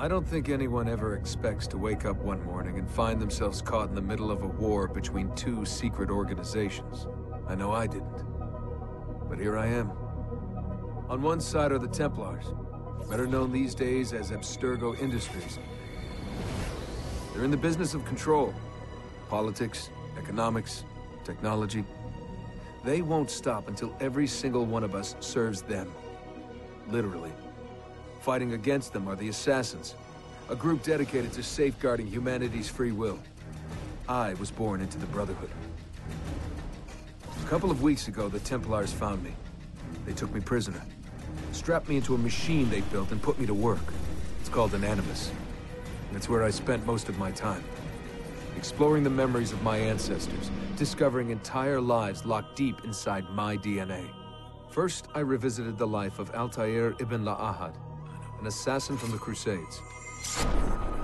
I don't think anyone ever expects to wake up one morning and find themselves caught in the middle of a war between two secret organizations. I know I didn't. But here I am. On one side are the Templars, better known these days as Abstergo Industries. They're in the business of control. Politics, economics, technology. They won't stop until every single one of us serves them. Literally. Fighting against them are the Assassins, a group dedicated to safeguarding humanity's free will. I was born into the Brotherhood. A couple of weeks ago, the Templars found me. They took me prisoner, strapped me into a machine they built and put me to work. It's called an Animus. It's where I spent most of my time. Exploring the memories of my ancestors, discovering entire lives locked deep inside my DNA. First, I revisited the life of Altair ibn La'ahad, an assassin from the Crusades.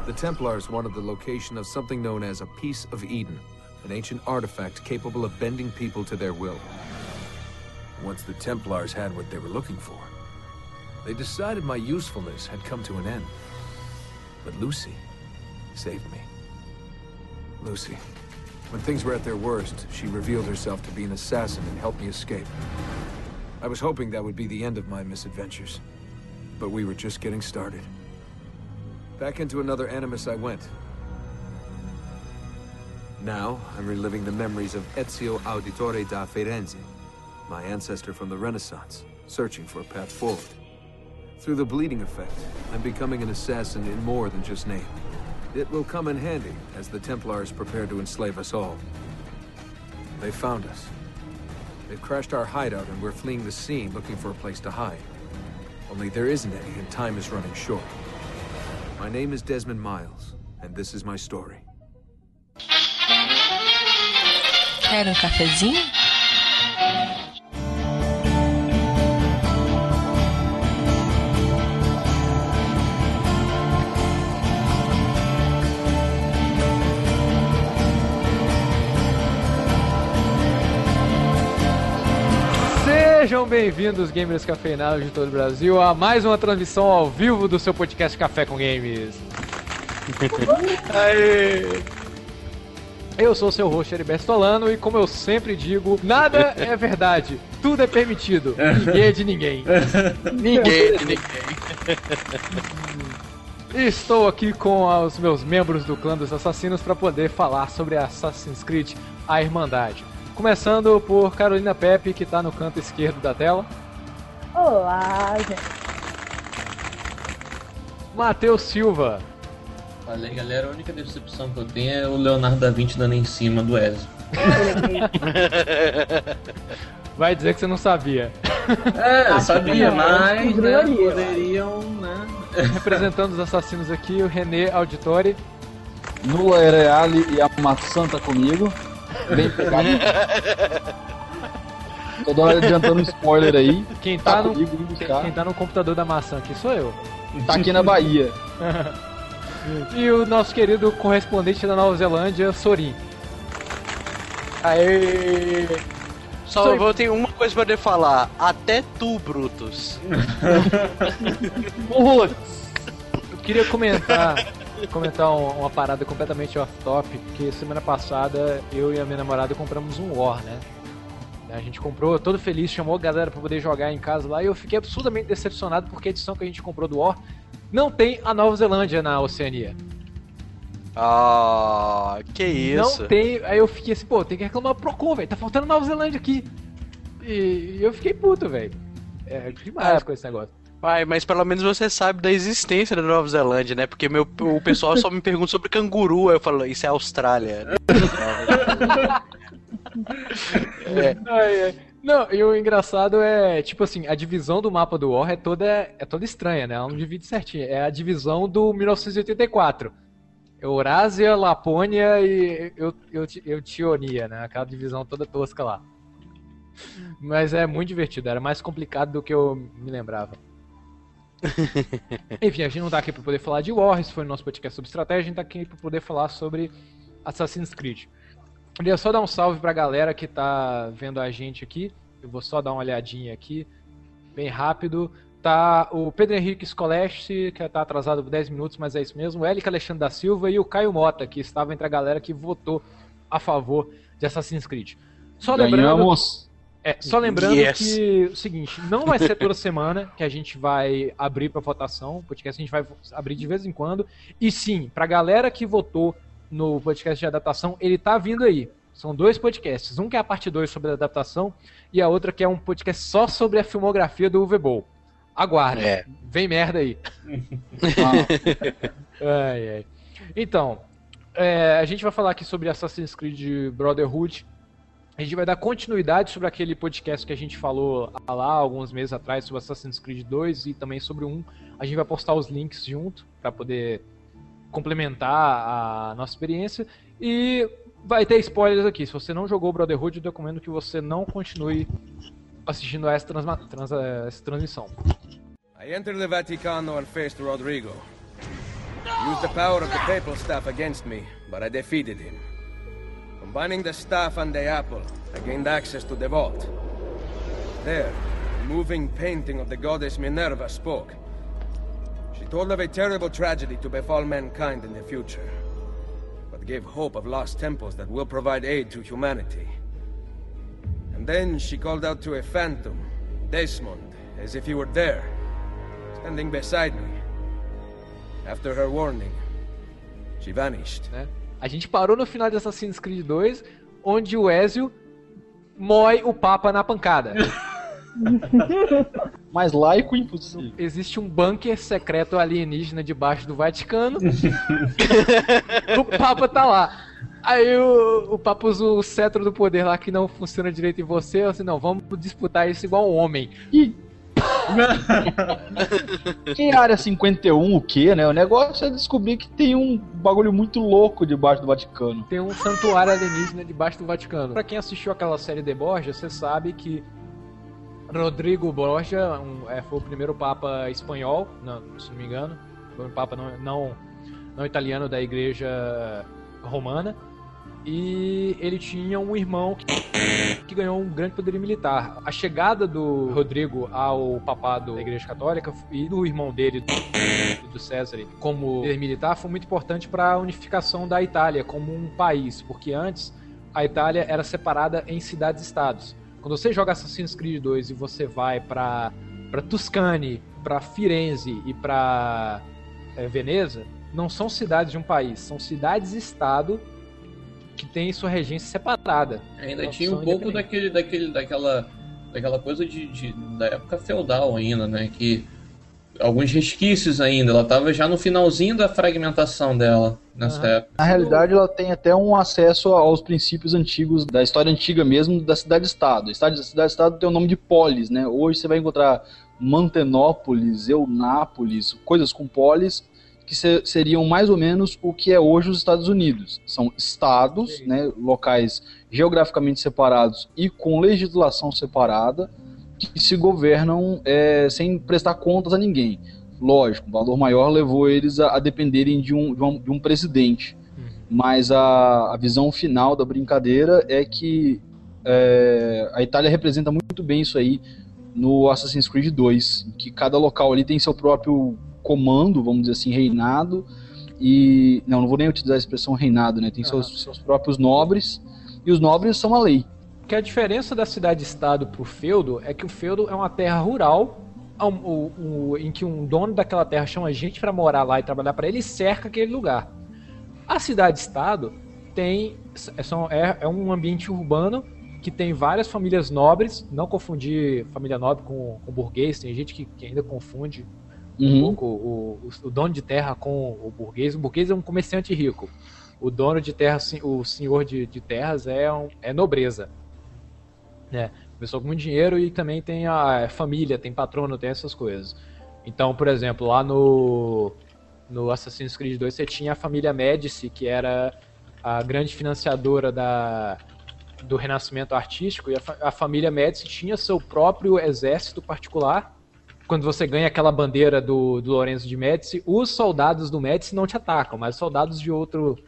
The Templars wanted the location of something known as a Piece of Eden, an ancient artifact capable of bending people to their will. Once the Templars had what they were looking for, they decided my usefulness had come to an end. But Lucy saved me. Lucy. When things were at their worst, she revealed herself to be an assassin and helped me escape. I was hoping that would be the end of my misadventures. But we were just getting started. Back into another Animus I went. Now, I'm reliving the memories of Ezio Auditore da Firenze, my ancestor from the Renaissance, searching for a path forward. Through the bleeding effect, I'm becoming an assassin in more than just name. It will come in handy as the Templars prepare to enslave us all. They found us. They've crashed our hideout and we're fleeing the scene looking for a place to hide. Only there isn't any and time is running short. My name is Desmond Miles, and this is my story. Quer um cafezinho? Sejam bem-vindos, gamers cafeinados de todo o Brasil, a mais uma transmissão ao vivo do seu podcast Café com Games. Aê! Eu sou o seu host, Heriberto Stolano, e como eu sempre digo, nada é verdade, tudo é permitido, ninguém é de ninguém. Ninguém de ninguém. Estou aqui com os meus membros do clã dos assassinos para poder falar sobre Assassin's Creed A Irmandade. Começando por Carolina Pepe, que tá no canto esquerdo da tela. Olá, gente. Matheus Silva. Aí, galera, a única decepção que eu tenho é o Leonardo da Vinci dando em cima do Ezio. Vai dizer que você não sabia. É, eu sabia, não, mas né, poderiam, né? Representando os assassinos aqui, o René Auditori. Nula Ereale e a maçã tá comigo. Bem pegado. Toda hora adiantando spoiler aí. Quem tá, Tá no, comigo, quem, quem tá no computador da maçã aqui sou eu. Tá aqui na Bahia. E o nosso querido correspondente da Nova Zelândia, Sorin. Aê! Só Só- vou ter uma coisa pra te falar. Até tu, Brutus. Eu queria comentar, comentar um- uma parada completamente off-top, porque semana passada eu e a minha namorada compramos um War, né? A gente comprou, todo feliz, chamou a galera pra poder jogar em casa lá, e eu fiquei absurdamente decepcionado porque a edição que a gente comprou do War não tem a Nova Zelândia na Oceania. Ah, que isso. Não tem. Aí eu fiquei assim, pô, tem que reclamar pro Procon, velho. Tá faltando Nova Zelândia aqui. E, e eu fiquei puto, velho. É demais É. com esse negócio. Mas pelo menos você sabe da existência da Nova Zelândia, né? Porque meu, o pessoal só me pergunta sobre canguru. Eu falo, isso é Austrália. é, Ai, ai. Não, e o engraçado é, tipo assim, a divisão do mapa do War é toda, é toda estranha, né? Ela não divide certinho. É a divisão do 1984. Eurásia, Lapônia e Eu- Eu- Eutionia, né? Aquela divisão toda tosca lá. Mas é muito divertido, era mais complicado do que eu me lembrava. Enfim, a gente não tá aqui pra poder falar de War, foi o nosso podcast sobre estratégia, a gente tá aqui pra poder falar sobre Assassin's Creed. Queria só dar um salve pra galera que tá vendo a gente aqui. Eu vou só dar uma olhadinha aqui, bem rápido. Tá o Pedro Henrique Scolesti, que tá atrasado por 10 minutos, mas é isso mesmo. O Elic Alexandre da Silva e o Caio Mota, que estava entre a galera que votou a favor de Assassin's Creed. Só lembrando, Ganhamos. É, só lembrando Yes. que o seguinte, não vai ser toda semana que a gente vai abrir para votação, o podcast a gente vai abrir de vez em quando. E sim, pra galera que votou no podcast de adaptação, ele tá vindo aí. São dois podcasts, um que é a parte 2 sobre a adaptação e a outra que é um podcast só sobre a filmografia do Uwe Boll. Aguarda, É. vem merda aí. Ai, ai. Então, é, a gente vai falar aqui sobre Assassin's Creed Brotherhood. A gente vai dar continuidade sobre aquele podcast que a gente falou lá alguns meses atrás sobre Assassin's Creed 2 e também sobre o 1. A gente vai postar os links junto para poder complementar a nossa experiência. E vai ter spoilers aqui. Se você não jogou Brotherhood, eu recomendo que você não continue assistindo a essa, transma- trans- essa transmissão. I entered the Vaticano and faced Rodrigo. Used the power of the papal staff against me, but I defeated him. Combining the staff and the apple, I gained access to the vault. There, a moving painting of the goddess Minerva spoke. She told of a terrible tragedy to befall mankind in the future, but gave hope of lost temples that will provide aid to humanity. And then she called out to a phantom, Desmond, as if he were there, standing beside me. After her warning, she vanished. né? A gente parou no final de Assassin's Creed 2, onde o Ezio mói o Papa na pancada. mais laico impossível. Existe um bunker secreto alienígena debaixo do Vaticano. o Papa tá lá. Aí o, o Papa usa o cetro do poder lá que não funciona direito em você. Assim, não, vamos disputar isso igual um homem. Que área 51 o quê, né? O negócio é descobrir que tem um bagulho muito louco debaixo do Vaticano. Tem um santuário alienígena debaixo do Vaticano. Pra quem assistiu aquela série The Borgia, você sabe que Rodrigo Borgia um, é, foi o primeiro papa espanhol, não, se não me engano. Foi um papa não, não, não italiano da igreja romana. E ele tinha um irmão que, que ganhou um grande poder militar. A chegada do Rodrigo ao papado da igreja católica e do irmão dele, do César, como líder militar foi muito importante para a unificação da Itália como um país, porque antes a Itália era separada em cidades-estados. Quando você joga Assassin's Creed 2 e você vai para para Tuscany, para Firenze e para Veneza, não são cidades de um país, são cidades-estado que têm sua regência separada. Ainda tinha um pouco daquele, daquele, daquela, daquela coisa de, de- da época feudal ainda, né? Que alguns resquícios ainda. Ela tava já no finalzinho da fragmentação dela nessa Aham. época. Na realidade, ela tem até um acesso aos princípios antigos da história antiga mesmo da cidade-estado. A cidade- a cidade-estado tem o nome de polis, né? Hoje você vai encontrar Mantenópolis, Eunápolis, coisas com polis que se- seriam mais ou menos o que é hoje os Estados Unidos. São estados, Sim. né, locais geograficamente separados e com legislação separada que se governam é, sem prestar contas a ninguém. Lógico, o valor maior levou eles a, a dependerem de um, de, um, de um presidente. Mas a, a visão final da brincadeira é que é, a Itália representa muito bem isso aí no Assassin's Creed 2, que cada local ali tem seu próprio comando, vamos dizer assim, reinado. E. Não, não vou nem utilizar a expressão reinado, né? Tem seus, seus próprios nobres, e os nobres são a lei. Que a diferença da cidade-estado pro feudo é que o feudo é uma terra rural o- o- em que um dono daquela terra chama gente para morar lá e trabalhar para ele e cerca aquele lugar. A cidade-estado tem é, é, é um ambiente urbano que tem várias famílias nobres, não confundir família nobre com, com burguês, tem gente que, que ainda confunde um Uhum. pouco o, o- dono de terra com o burguês. O burguês é um comerciante rico. O dono de terra, o senhor de, de terras é, um- é nobreza. Né? Pessoa com muito dinheiro e também tem a família, tem patrono, tem essas coisas. Então, por exemplo, lá no, no Assassin's Creed 2 você tinha a família Médici, que era a grande financiadora da, do renascimento artístico, e a, a família Médici tinha seu próprio exército particular. Quando você ganha aquela bandeira do, do Lorenzo de Médici, os soldados do Médici não te atacam, mas os soldados de outro,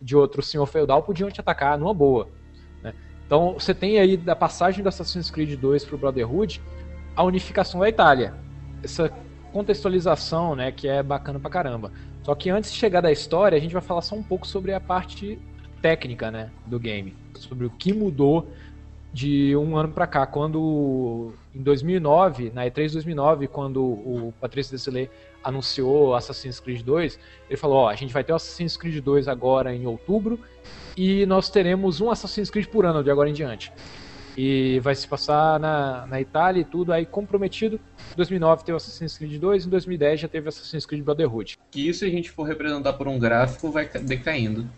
de outro senhor feudal podiam te atacar numa boa. né? Então você tem aí da passagem do Assassin's Creed 2 pro Brotherhood a unificação da Itália. essa contextualização, né, que é bacana pra caramba. Só que antes de chegar da história, a gente vai falar só um pouco sobre a parte técnica, né, do game, sobre o que mudou de um ano para cá, quando em 2009, na E3 2009, quando o Patrício Desilets anunciou Assassin's Creed 2, ele falou, ó, a gente vai ter o Assassin's Creed 2 agora em outubro e nós teremos um Assassin's Creed por ano de agora em diante. E vai se passar na, na Itália e tudo, aí comprometido. Em 2009 teve Assassin's Creed 2, em 2010 já teve Assassin's Creed Brotherhood. Que se a gente for representar por um gráfico, vai decaindo.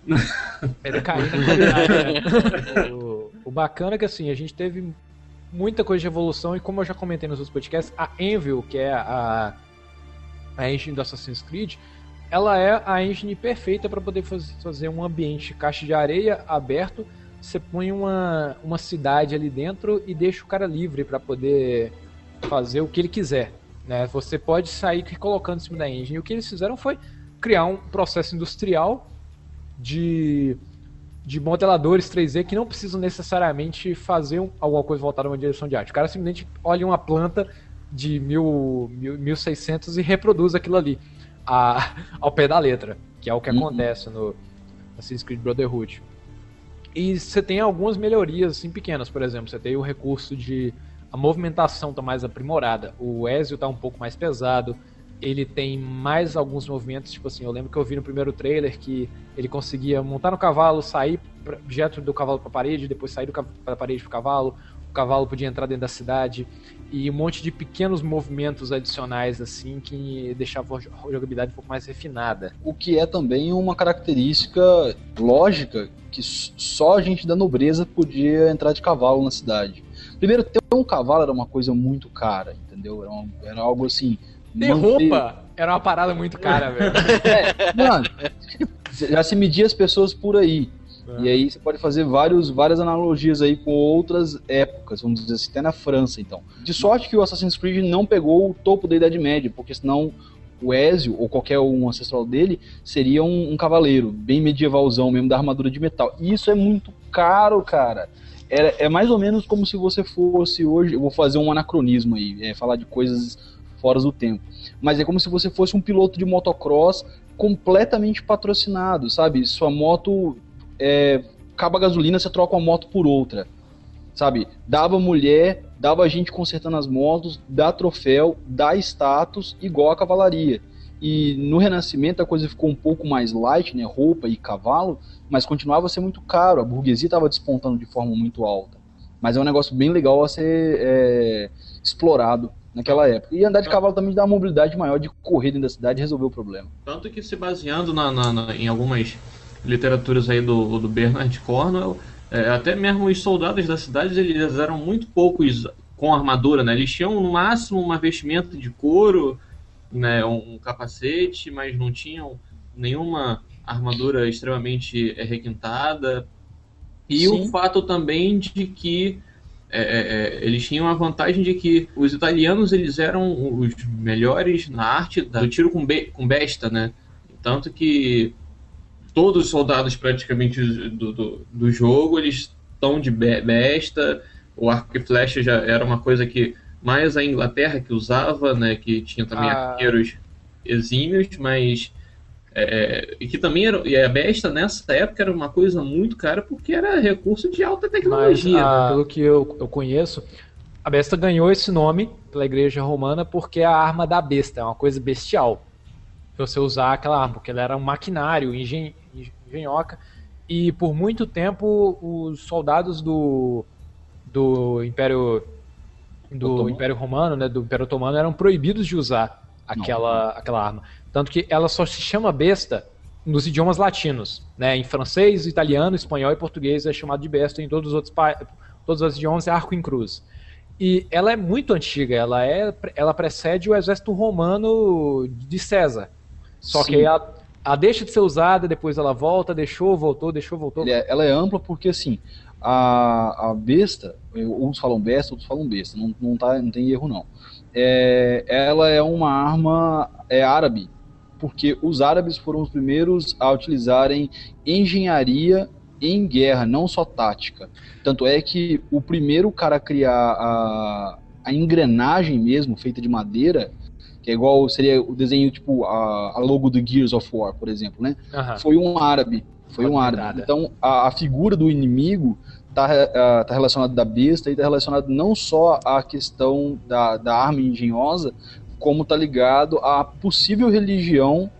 É decaindo. né? o, o bacana é que assim, a gente teve muita coisa de evolução e como eu já comentei nos outros podcasts, a Anvil, que é a, a engine do Assassin's Creed, ela é a engine perfeita para poder faz, fazer um ambiente caixa de areia aberto você põe uma, uma cidade ali dentro e deixa o cara livre para poder fazer o que ele quiser. Né? Você pode sair colocando em cima da engine. E o que eles fizeram foi criar um processo industrial de, de modeladores 3D que não precisam necessariamente fazer um, alguma coisa voltada a uma direção de arte. O cara simplesmente olha uma planta de mil, mil, 1600 e reproduz aquilo ali a, ao pé da letra, que é o que uhum. acontece no Assassin's Creed Brotherhood. E você tem algumas melhorias assim pequenas, por exemplo, você tem o recurso de a movimentação tá mais aprimorada. O Ezio tá um pouco mais pesado. Ele tem mais alguns movimentos, tipo assim, eu lembro que eu vi no primeiro trailer que ele conseguia montar no cavalo, sair direto do cavalo para a parede, depois sair da parede para o cavalo. O cavalo podia entrar dentro da cidade e um monte de pequenos movimentos adicionais assim que deixavam a jogabilidade um pouco mais refinada. O que é também uma característica lógica que só a gente da nobreza podia entrar de cavalo na cidade. Primeiro, ter um cavalo era uma coisa muito cara, entendeu? Era, uma, era algo assim. Ter roupa era uma parada muito cara, velho. É, mano, já se media as pessoas por aí. É. E aí você pode fazer vários, várias analogias aí com outras épocas, vamos dizer assim, até na França, então. De sorte que o Assassin's Creed não pegou o topo da Idade Média, porque senão o Ezio, ou qualquer um ancestral dele, seria um, um cavaleiro, bem medievalzão mesmo, da armadura de metal. E isso é muito caro, cara. É, é mais ou menos como se você fosse hoje, eu vou fazer um anacronismo aí, é, falar de coisas fora do tempo. Mas é como se você fosse um piloto de motocross completamente patrocinado, sabe? Sua moto é, acaba a gasolina, você troca uma moto por outra. Sabe? Dava mulher, dava gente consertando as motos, dá troféu, dá status, igual a cavalaria. E no Renascimento a coisa ficou um pouco mais light, né? Roupa e cavalo, mas continuava a ser muito caro. A burguesia estava despontando de forma muito alta. Mas é um negócio bem legal a ser é, explorado naquela época. E andar de cavalo também dá uma mobilidade maior de correr dentro da cidade e resolver o problema. Tanto que se baseando na, na, na, em algumas literaturas aí do, do Bernard Cornwell, é, até mesmo os soldados da cidade eles eram muito poucos com armadura, né? Eles tinham no máximo uma vestimenta de couro, né, um capacete, mas não tinham nenhuma armadura extremamente é, requintada. E Sim. o fato também de que é, é, é, eles tinham a vantagem de que os italianos eles eram os melhores na arte do tiro com, be com besta, né? Tanto que todos os soldados praticamente do, do, do jogo eles estão de besta. O arco e flecha já era uma coisa que mais a Inglaterra que usava, né? Que tinha também ah. arqueiros exímios, mas é, e que também era, e a besta nessa época era uma coisa muito cara porque era recurso de alta tecnologia. Mas, ah, pelo que eu, eu conheço, a besta ganhou esse nome pela igreja romana porque é a arma da besta, é uma coisa bestial. Você usar aquela arma, porque ela era um maquinário, engen, engenhoca. E por muito tempo os soldados do, do Império do Império Romano, né, do Império Otomano, eram proibidos de usar aquela, aquela arma. Tanto que ela só se chama besta nos idiomas latinos, né? Em francês, italiano, espanhol e português é chamado de besta, em todos os outros todos os idiomas é arco em cruz. E ela é muito antiga, ela é ela precede o exército romano de César. Só Sim. que ela, ela deixa de ser usada, depois ela volta, deixou, voltou, deixou, voltou. Ela é, ela é ampla porque assim, a, a besta, uns falam besta, outros falam besta, não, não, tá, não tem erro não. É, ela é uma arma é árabe, porque os árabes foram os primeiros a utilizarem engenharia em guerra, não só tática. Tanto é que o primeiro cara a criar a, a engrenagem mesmo, feita de madeira, que é igual seria o desenho tipo a, a logo do Gears of War, por exemplo, né? Aham. Foi um árabe, foi um árabe. Então a, a figura do inimigo tá, ah, tá relacionada da besta e tá relacionado não só à questão da, da arma engenhosa, como tá ligado à possível religião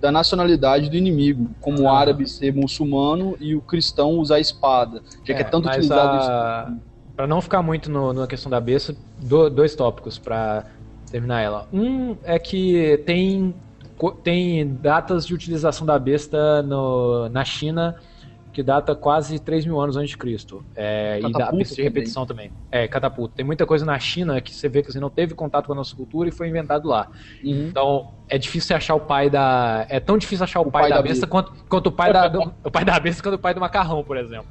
da nacionalidade do inimigo, como o Ah. árabe ser muçulmano e o cristão usar espada, já que é tanto mas utilizado a... isso. Pra não ficar muito no- na questão da besta, do- dois tópicos pra terminar ela. Um é que tem, tem datas de utilização da besta no, na China que data quase 3 mil anos antes de Cristo. É, e dá besta de repetição também. É, catapulta. Tem muita coisa na China que você vê que você não teve contato com a nossa cultura e foi inventado lá. Uhum. Então, é difícil você achar o pai da. É tão difícil achar o, pai, pai da, da besta besta. quanto, quanto o pai da. do- o pai da besta quanto o pai do macarrão, por exemplo.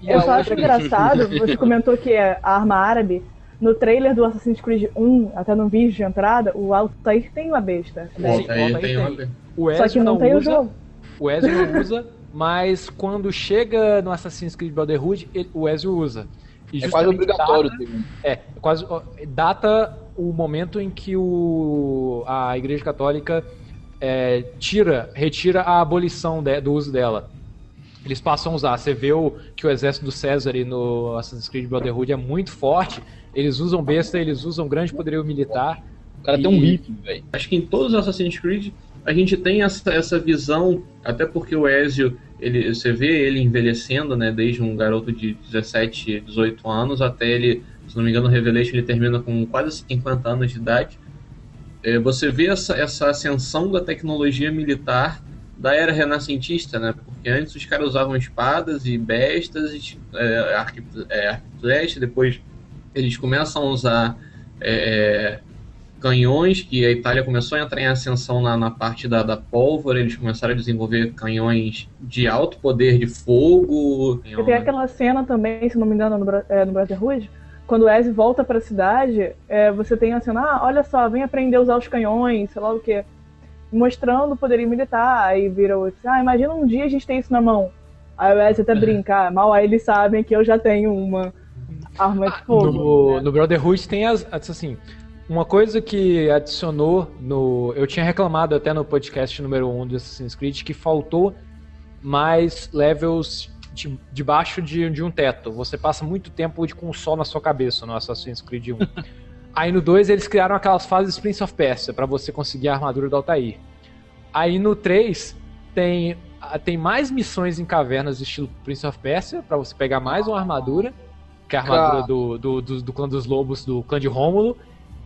E Eu só acho engraçado, você comentou que é a arma árabe. No trailer do Assassin's Creed 1, até no vídeo de entrada, o Altair tem uma besta. né? Sim, volta aí, tem tem. uma- O Só que não, não, tem o usa, jogo. o Ezio não usa, mas quando chega no Assassin's Creed Brotherhood, ele- o Ezio usa. E É quase obrigatório. Data, um. é, quase data o momento em que o, a Igreja Católica é, tira, retira a abolição de- do uso dela. Eles passam a usar. Você vê o, que o exército do César e no Assassin's Creed Brotherhood é muito forte. Eles usam besta, eles usam grande poderio militar. O cara tem um E- rifle, velho. Acho que em todos os Assassin's Creed a gente tem essa, essa visão, até porque o Ezio, ele, você vê ele envelhecendo, né, desde um garoto de 17, 18 anos até ele, se não me engano, no Revelation ele termina com quase 50 anos de idade. É, você vê essa, essa ascensão da tecnologia militar da era renascentista, né? Porque antes os caras usavam espadas e bestas, é, arco, é, depois eles começam a usar é, canhões, que a Itália começou a entrar em ascensão na, na parte da, da pólvora, eles começaram a desenvolver canhões de alto poder de fogo. E tem aquela cena também, se não me engano, no, é, no Brotherhood, quando o Ezio volta pra cidade, é, você tem a cena, ah, olha só, vem aprender a usar os canhões, sei lá o quê. Mostrando o poderio militar, aí vira o ah, imagina um dia a gente tem isso na mão. Aí o Ezio até brinca, ah, mal aí eles sabem que eu já tenho uma arma de fogo. No, né? no Brotherhood tem as, as- assim, uma coisa que adicionou no, eu tinha reclamado até no podcast número 1 do Assassin's Creed que faltou mais levels de, debaixo de, de um teto. Você passa muito tempo de, com o sol na sua cabeça no Assassin's Creed 1. Aí no 2 eles criaram aquelas fases Prince of Persia pra você conseguir a armadura do Altair. Aí no 3 tem tem mais missões em cavernas estilo Prince of Persia pra você pegar mais uma armadura, que é a armadura do, do, do, do clã dos lobos, do clã de Rômulo,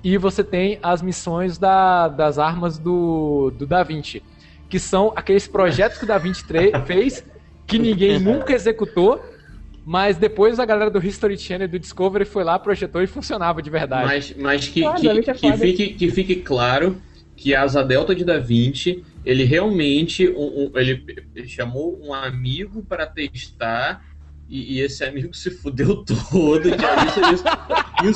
e você tem as missões da, das armas do, do Da Vinci, que são aqueles projetos que o Da Vinci fez que ninguém nunca executou, mas depois a galera do History Channel e do Discovery foi lá, projetou e funcionava de verdade. Mas, mas que, Foda, que, é que, fique, que fique claro que a Asa Delta de Da Vinci, ele realmente um- um- ele chamou um amigo para testar e, e esse amigo se fudeu todo. cara. Isso, isso,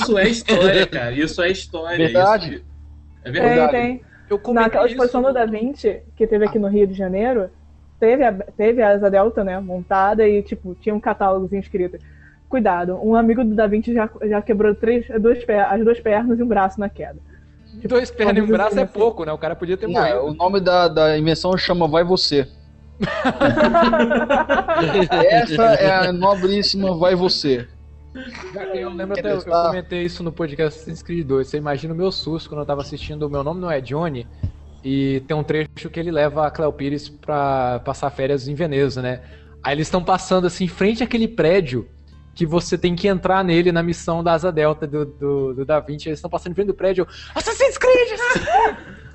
isso é história, cara. Isso é história. Verdade. Isso- é Tem, verdade. tem. Eu comentei Naquela exposição isso do Da Vinci, que teve aqui no Rio de Janeiro, teve a, teve a Asa Delta, né, montada e, tipo, tinha um catálogozinho escrito. Cuidado, um amigo do Da Vinci já, já quebrou três, duas, per- as duas pernas e um braço na queda. Dois pernas e um braço é pouco, né? O cara podia ter Não, morrido. o nome da, da invenção chama Vai Você. Essa é a nobríssima Vai Você. Eu lembro até, eu comentei isso no podcast Assassin's Creed 2. Você imagina o meu susto quando eu tava assistindo O Meu Nome Não É Johnny e tem um trecho que ele leva a Cleo Pires pra passar férias em Veneza, né? Aí eles estão passando assim em frente àquele prédio que você tem que entrar nele na missão da Asa Delta do, do, do Da Vinci. Eles estão passando em frente do prédio. Assassin's Creed! Assassin's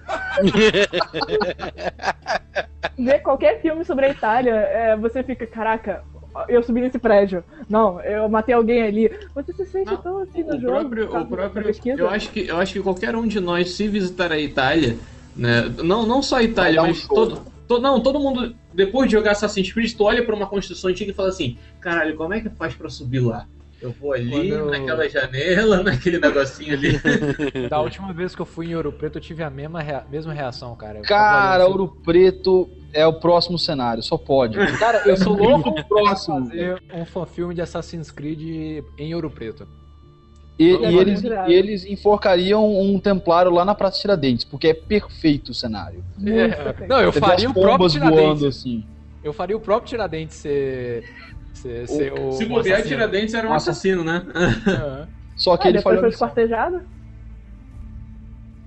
Ver qualquer filme sobre a Itália, é, você fica, caraca, eu subi nesse prédio. Não, eu matei alguém ali. Você se sente Não, tão assim no o jogo. próprio, tá, o próprio eu acho que eu acho que qualquer um de nós se visitar a Itália, né? Não não só a Itália, um mas show. todo, todo não, todo mundo depois de jogar Assassin's Creed, tu olha pra uma construção antiga e fala assim: "Caralho, como é que faz pra subir lá?" Eu vou ali eu- naquela janela, naquele negocinho ali. Da última vez que eu fui em Ouro Preto, eu tive a mesma, rea- mesma reação, cara. Eu Cara, assim, Ouro Preto é o próximo cenário, só pode. Cara, eu sou louco próximo. fazer um fanfilme de Assassin's Creed em Ouro Preto. E, e eles, e eles enforcariam um templário lá na Praça Tiradentes, porque é perfeito o cenário. É, perfeito. não, eu Você faria o próprio pombas voando Tiradentes. assim. Eu faria o próprio Tiradentes ser. Ser, ser o. Se o bobear, assassino. Tiradentes era um assassino, né? É. Só que Ah, ele falhou. foi nisso. esquartejado.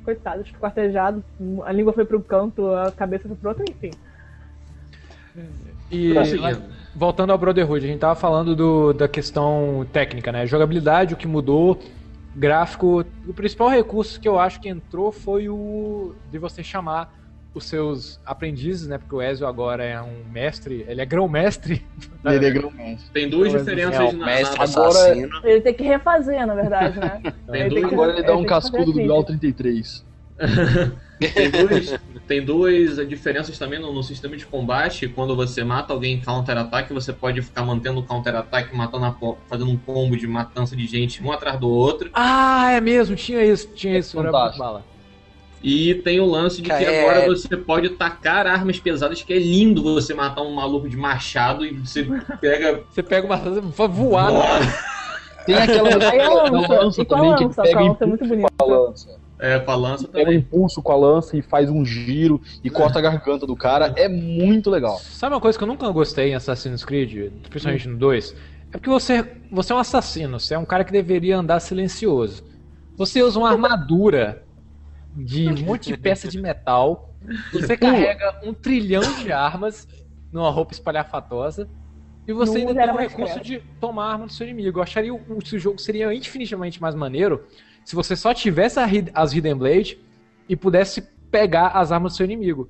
Coitado, esquartejado. A língua foi pro canto, a cabeça foi pro outro, enfim. E Prosseguindo. voltando ao Brotherhood, a gente tava falando do, da questão técnica, né? Jogabilidade, o que mudou, gráfico. O principal recurso que eu acho que entrou foi o de você chamar os seus aprendizes, né? Porque o Ezio agora é um mestre, ele é grão-mestre. Ele é grão-mestre. Tem duas diferenças É, na, mestre Agora- assassino. Ele tem que refazer, na verdade, né? Tem Ele dois- que- Agora ele dá um tem cascudo do a grau trilha. 33. Tem, dois, tem duas diferenças também no, no sistema de combate. Quando você mata alguém em counter-ataque, você pode ficar mantendo o counter-ataque, matando a fazendo um combo de matança de gente um atrás do outro. Ah, é mesmo, tinha isso, tinha É isso. Fantástico. E tem o lance de que É. agora você pode tacar armas pesadas, que é lindo você matar um maluco de machado e você pega. Você pega uma vai voar. Tem aquela, Aí a aquela lança. lança E com a também que lança? pega lança é muito bonita. com a lança. É, com a lança Pega um também. impulso com a lança e faz um giro e corta a garganta do cara. É muito legal. Sabe uma coisa que eu nunca gostei em Assassin's Creed, principalmente no 2? É porque você, você é um assassino, você é um cara que deveria andar silencioso. Você usa uma armadura de um monte de peça de metal, você carrega um trilhão de armas numa roupa espalhafatosa, e você Não ainda tem o recurso de tomar a arma do seu inimigo. Eu acharia o, o jogo seria infinitamente mais maneiro se você só tivesse as Hidden Blade e pudesse pegar as armas do seu inimigo.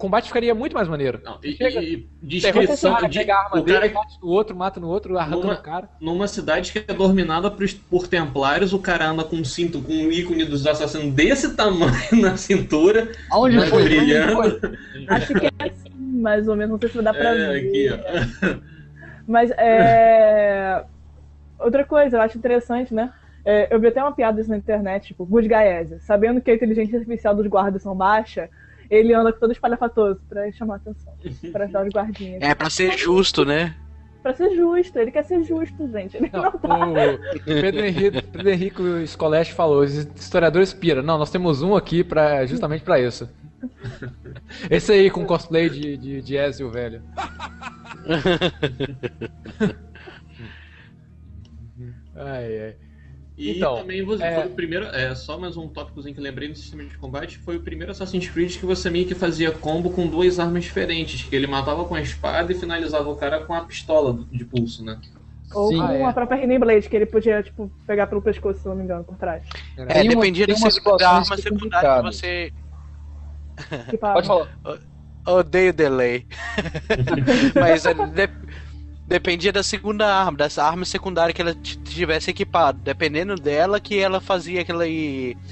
Combate ficaria muito mais maneiro. Não, e, Chega. e- Pega descrição cara, de pega a arma o dele, cara bate no outro, mata no outro, arranca Numa- no cara. numa cidade que é dominada por, por templários, o cara anda com um cinto com um ícone dos assassinos desse tamanho na cintura, Aonde foi? brilhando. Aonde foi? Acho que é assim, mais ou menos. Não sei se dá pra É, ver. aqui, ó. Mas é. Outra coisa, eu acho interessante, né? É, eu vi até uma piada isso na internet, tipo, Good Guy Ezio, sabendo que a inteligência artificial dos guardas são baixa, ele anda com todo espalhafatoso pra chamar atenção, pra ajudar os guardinhas. É pra ser justo, né? Pra ser justo, ele quer ser justo, gente. Ele Não, não, tá. o Pedro Henrique, Pedro Scoleste falou, os historiadores piram. Não, nós temos um aqui pra, justamente pra isso. Esse aí com cosplay de, de, de Ezio, velho. Ai, ai. E Então, também você é- foi o primeiro. É, só mais um tópicozinho que lembrei no sistema de combate. Foi o primeiro Assassin's Creed que você meio que fazia combo com duas armas diferentes. Que ele matava com a espada e finalizava o cara com a pistola de pulso, né? Ou Sim. com Ah, é. a própria Hidden Blade, que ele podia, tipo, pegar pelo pescoço, se não me engano, por trás. É, uma- dependia da, umas seg- da arma que é secundária que você. Tipo, a- Pode falar. Odeio delay. Mas é, de- dependia da segunda arma, dessa arma secundária que ela tivesse equipado. Dependendo dela, que ela fazia aquela,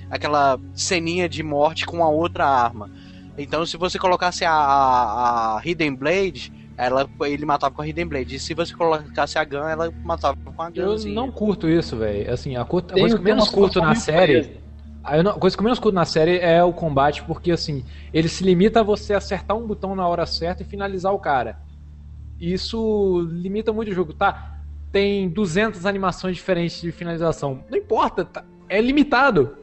aquela ceninha de morte com a outra arma. Então, se você colocasse a, a, a Hidden Blade, ela, ele matava com a Hidden Blade. E se você colocasse a Gun, ela matava com a Eu Gunzinha. não curto isso, velho. Assim, a, curta- a Tem- coisa que eu menos curto na série. A eu não- a coisa que eu menos curto na série é o combate, porque assim, ele se limita a você acertar um botão na hora certa e finalizar o cara. E Isso limita muito o jogo, tá? Tem 200 animações diferentes de finalização. Não importa, tá? é limitado.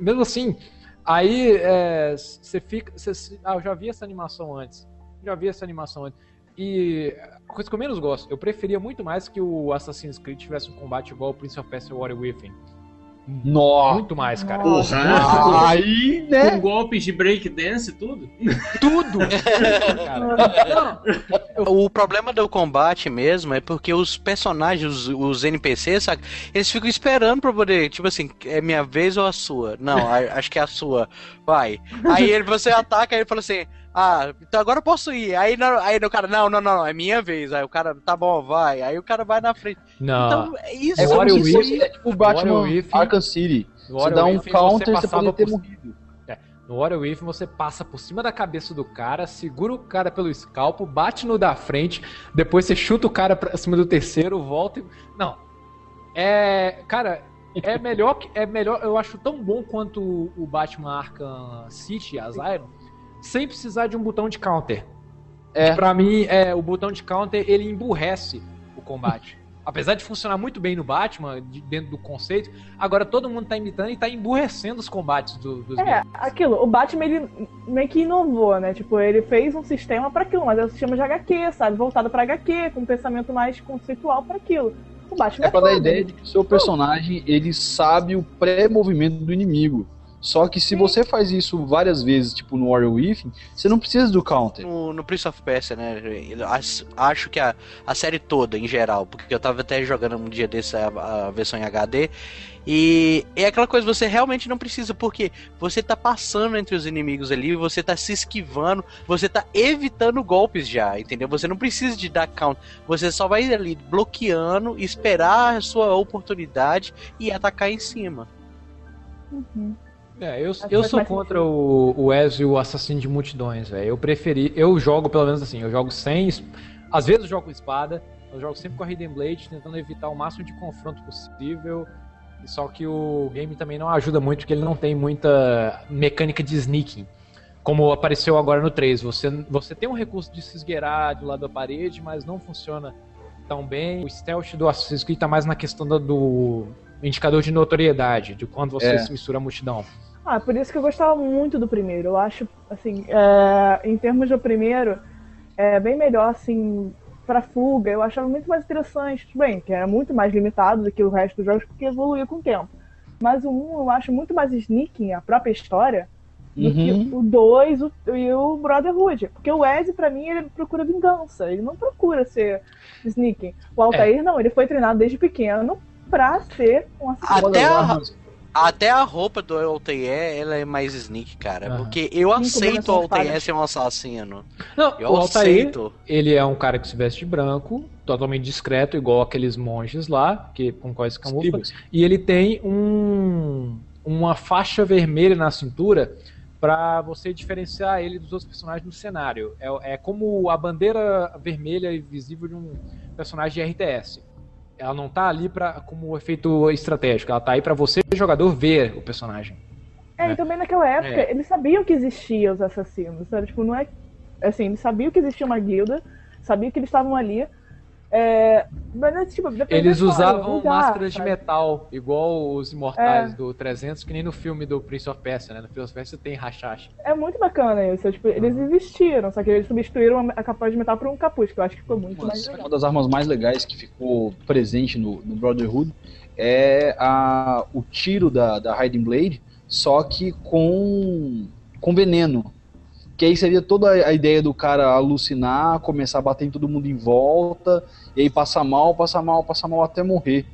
Mesmo assim, aí é, você fica. Você, ah, eu já vi essa animação antes. Já vi essa animação antes. E a coisa que eu menos gosto, eu preferia muito mais que o Assassin's Creed tivesse um combate igual o Prince of Persia Warrior Within. Nossa. Muito mais, cara. Porra! Aí, né? Com golpes de breakdance e tudo? Tudo! cara. O problema do combate mesmo é porque os personagens, os, os NPCs, sabe, eles ficam esperando pra poder, tipo assim, é minha vez ou a sua? Não, a- acho que é a sua. Vai. Aí ele, você ataca e ele fala assim: Ah, então agora eu posso ir. Aí, não, aí o cara, não, não, não, é minha vez. Aí o cara, tá bom, vai. Aí o cara vai na frente. não. Então, é isso. É o como Warrior se fosse Within- é tipo o Batman Within- Arkham City. No Você dá um Within, counter, você passava poderia ter por- morrido. No Warrior Within você passa por cima da cabeça do cara, segura o cara pelo escalpo, bate no da frente, depois você chuta o cara pra cima do terceiro, volta e... Não. É... Cara, é melhor que... É melhor... Eu acho tão bom quanto o Batman Arkham City, Asylum, sem precisar de um botão de counter. É. Pra mim, é, o botão de counter, ele emburrece o combate. Apesar de funcionar muito bem no Batman, de- dentro do conceito, agora todo mundo tá imitando e tá emburrecendo os combates do- dos É, games. aquilo, o Batman ele meio que inovou, né? Tipo, ele fez um sistema pra aquilo, mas é um sistema de HQ, sabe? Voltado pra HQ, com um pensamento mais conceitual pra aquilo. O Batman É pra dar a ideia de que o seu personagem ele sabe o pré-movimento do inimigo. Só que se você faz isso várias vezes, tipo no Warrior Within, você não precisa do counter. No, no Prince of Persia, né? Acho que a, a série toda, em geral, porque eu tava até jogando um dia desse a, a versão em HD. E é aquela coisa, você realmente não precisa, porque você tá passando entre os inimigos ali, você tá se esquivando, você tá evitando golpes já, entendeu? Você não precisa de dar count, você só vai ali bloqueando, esperar a sua oportunidade e atacar em cima. Uhum. É, eu, eu sou contra o, o Ezio, o assassino de multidões, velho. Eu preferi. Eu jogo, pelo menos assim, eu jogo sem. Às vezes eu jogo com espada, eu jogo sempre com a Hidden Blade, tentando evitar o máximo de confronto possível. Só que o game também não ajuda muito, porque ele não tem muita mecânica de sneaking. Como apareceu agora no 3. Você, você tem um recurso de se esgueirar do lado da parede, mas não funciona tão bem. O stealth do Assassin's Creed tá mais na questão do indicador de notoriedade, de quando você É. se mistura à multidão. Ah, por isso que eu gostava muito do primeiro. Eu acho, assim, é, em termos do primeiro, é bem melhor, assim, pra fuga. Eu achava muito mais interessante. Tudo bem, que era muito mais limitado do que o resto dos jogos, porque evoluía com o tempo. Mas o 1 eu acho muito mais sneaking, a própria história, do que Uhum. o 2 o- e o Brotherhood. Porque o Ezio, pra mim, ele procura vingança. Ele não procura ser sneaking. O Altair, não. Ele foi treinado desde pequeno pra ser um assassino. Até a, até a roupa do Altair, ela é mais sneak, cara. Porque eu Sim, aceito o espadas. ser um assassino. Não, Eu o Altair, aceito. ele é um cara que se veste de branco, totalmente discreto, igual aqueles monges lá, que, com quais camufla. E ele tem um, uma faixa vermelha na cintura pra você diferenciar ele dos outros personagens no cenário. É, é como a bandeira vermelha e visível de um personagem de RTS. Ela não tá ali pra, como efeito estratégico, ela tá aí pra você, jogador, ver o personagem. É, né? e também naquela época, É. eles sabiam que existiam os assassinos, sabe? Tipo, não é. Assim, eles sabiam que existia uma guilda, sabiam que eles estavam ali. É, mas, é, tipo, Eles usavam usar, máscaras de sabe? metal, igual os imortais É. do 300, que nem no filme do Prince of Persia, né? No Prince of Persia tem rachacha. É muito bacana isso. Tipo, eles existiram, só que eles substituíram a capa de metal por um capuz, que eu acho que ficou muito mais Uma legal. das armas mais legais que ficou presente no, no Brotherhood é a, o tiro da, da Hiding Blade, só que com, com veneno. Que aí seria toda a ideia do cara alucinar, começar a bater em todo mundo em volta, e aí passar mal, passar mal, passar mal até morrer.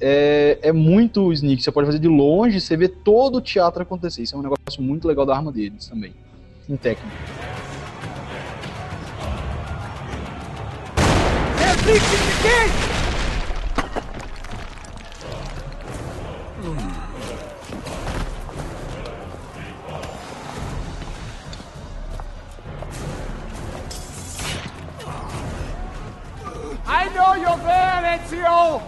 É, é muito sneak, você pode fazer de longe, você vê todo o teatro acontecer. Isso é um negócio muito legal da arma deles também, em técnica. I know you're there, Ezio!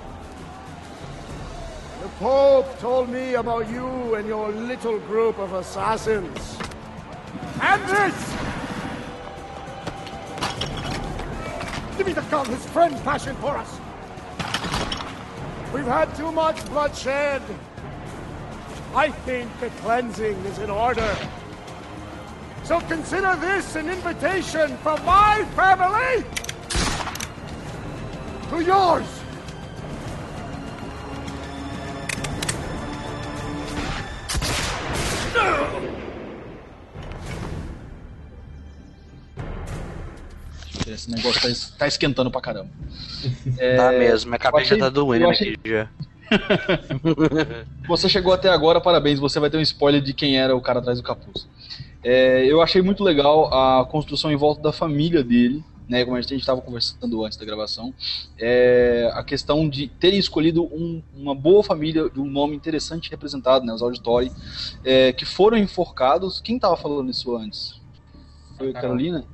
The Pope told me about you and your little group of assassins. And this! Give me the gun, his friend passion for us! We've had too much bloodshed. I think the cleansing is in order. So consider this an invitation from my family to yours! Esse negócio tá, es- tá esquentando pra caramba. Tá mesmo, minha cabeça achei- tá doendo eu aqui já. Você chegou até agora, parabéns. Você vai ter um spoiler de quem era o cara atrás do capuz. É, eu achei muito legal a construção em volta da família dele, né? Como a gente estava conversando antes da gravação. É, a questão de terem escolhido um- uma boa família, de um nome interessante representado, né? Os Auditori, é, que foram enforcados. Quem estava falando isso antes? Foi a Carolina?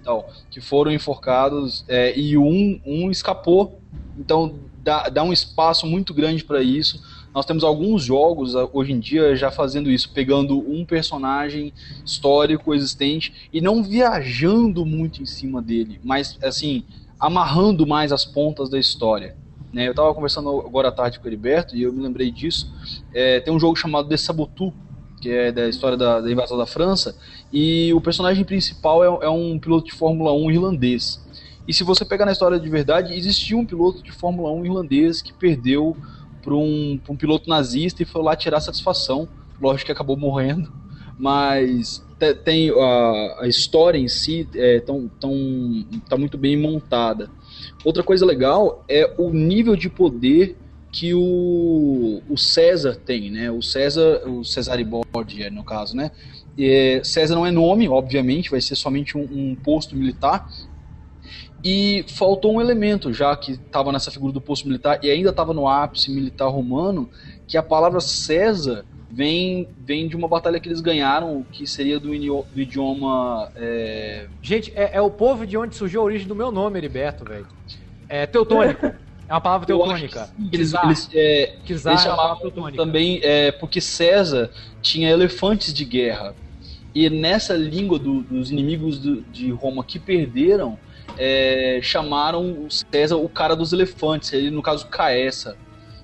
Então, que foram enforcados é, e um, um escapou. Então dá, dá um espaço muito grande para isso. Nós temos alguns jogos ah, hoje em dia já fazendo isso, pegando um personagem histórico existente e não viajando muito em cima dele, mas assim amarrando mais as pontas da história. Né? Eu estava conversando agora à tarde com o Heriberto e eu me lembrei disso. É, tem um jogo chamado The Sabotu, que é da história da, da invasão da França, e o personagem principal é, é, um piloto de Fórmula 1 irlandês. E se você pegar na história de verdade, existia um piloto de Fórmula 1 irlandês que perdeu para um, um piloto nazista e foi lá tirar satisfação. Lógico que acabou morrendo, mas tem a, a história em si é, tão, tão, tá muito bem montada. Outra coisa legal é o nível de poder que o, o César tem, né? O César, o Cesare Borgia, no caso, né? É, César não é nome, obviamente, vai ser somente um, um posto militar. E faltou um elemento, já que estava nessa figura do posto militar e ainda estava no ápice militar romano, que a palavra César vem, vem de uma batalha que eles ganharam, que seria do, do idioma. É... Gente, é, é, o povo de onde surgiu a origem do meu nome, Heriberto, velho. É teutônico. É uma palavra teutônica. Eles, eles, é, Kizar eles é chamavam também é, porque César tinha elefantes de guerra. E nessa língua do, dos inimigos do, de Roma que perderam, é, chamaram o César o cara dos elefantes, ele no caso Caessa.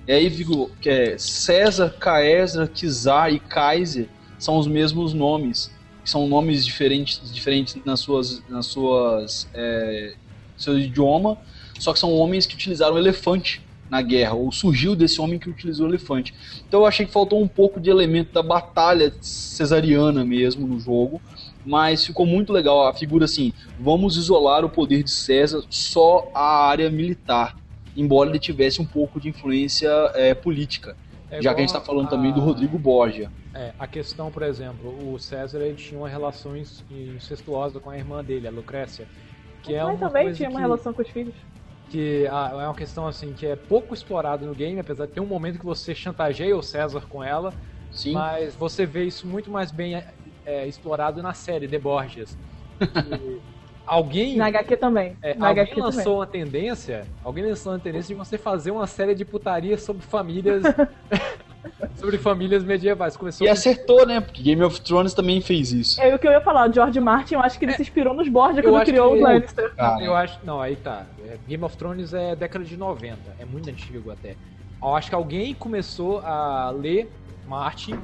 E aí digo que é César, Caesar, Kizar e Kaiser são os mesmos nomes. São nomes diferentes, diferentes nas suas, nas suas é, seu idioma, só que são homens que utilizaram elefante na guerra, ou surgiu desse homem que utilizou elefante. Então eu achei que faltou um pouco de elemento da batalha cesariana mesmo no jogo, mas ficou muito legal a figura assim, vamos isolar o poder de César só a área militar embora ele tivesse um pouco de influência é, política. É já que a gente está falando a... também do Rodrigo Borgia. É, a questão, por exemplo, o César ele tinha uma relação incestuosa com a irmã dele, a Lucrécia. Que é uma também tinha uma relação com os filhos. Que ah, é uma questão assim que é pouco explorada no game, apesar de ter um momento que você chantageia o César com ela. Sim. Mas você vê isso muito mais bem é, explorado na série The Borgias. Que Alguém. Na HQ também. É, Na alguém HQ lançou também. uma tendência. Alguém lançou uma tendência de você fazer uma série de putaria sobre famílias. sobre famílias medievais. Começou e acertou, né? Porque Game of Thrones também fez isso. É o que eu ia falar, George Martin, eu acho que ele é. se inspirou nos Borgia quando criou o Lannister. Ah, eu acho. Não, aí tá. É, Game of Thrones é década de 90. É muito antigo até. Eu acho que alguém começou a ler Martin,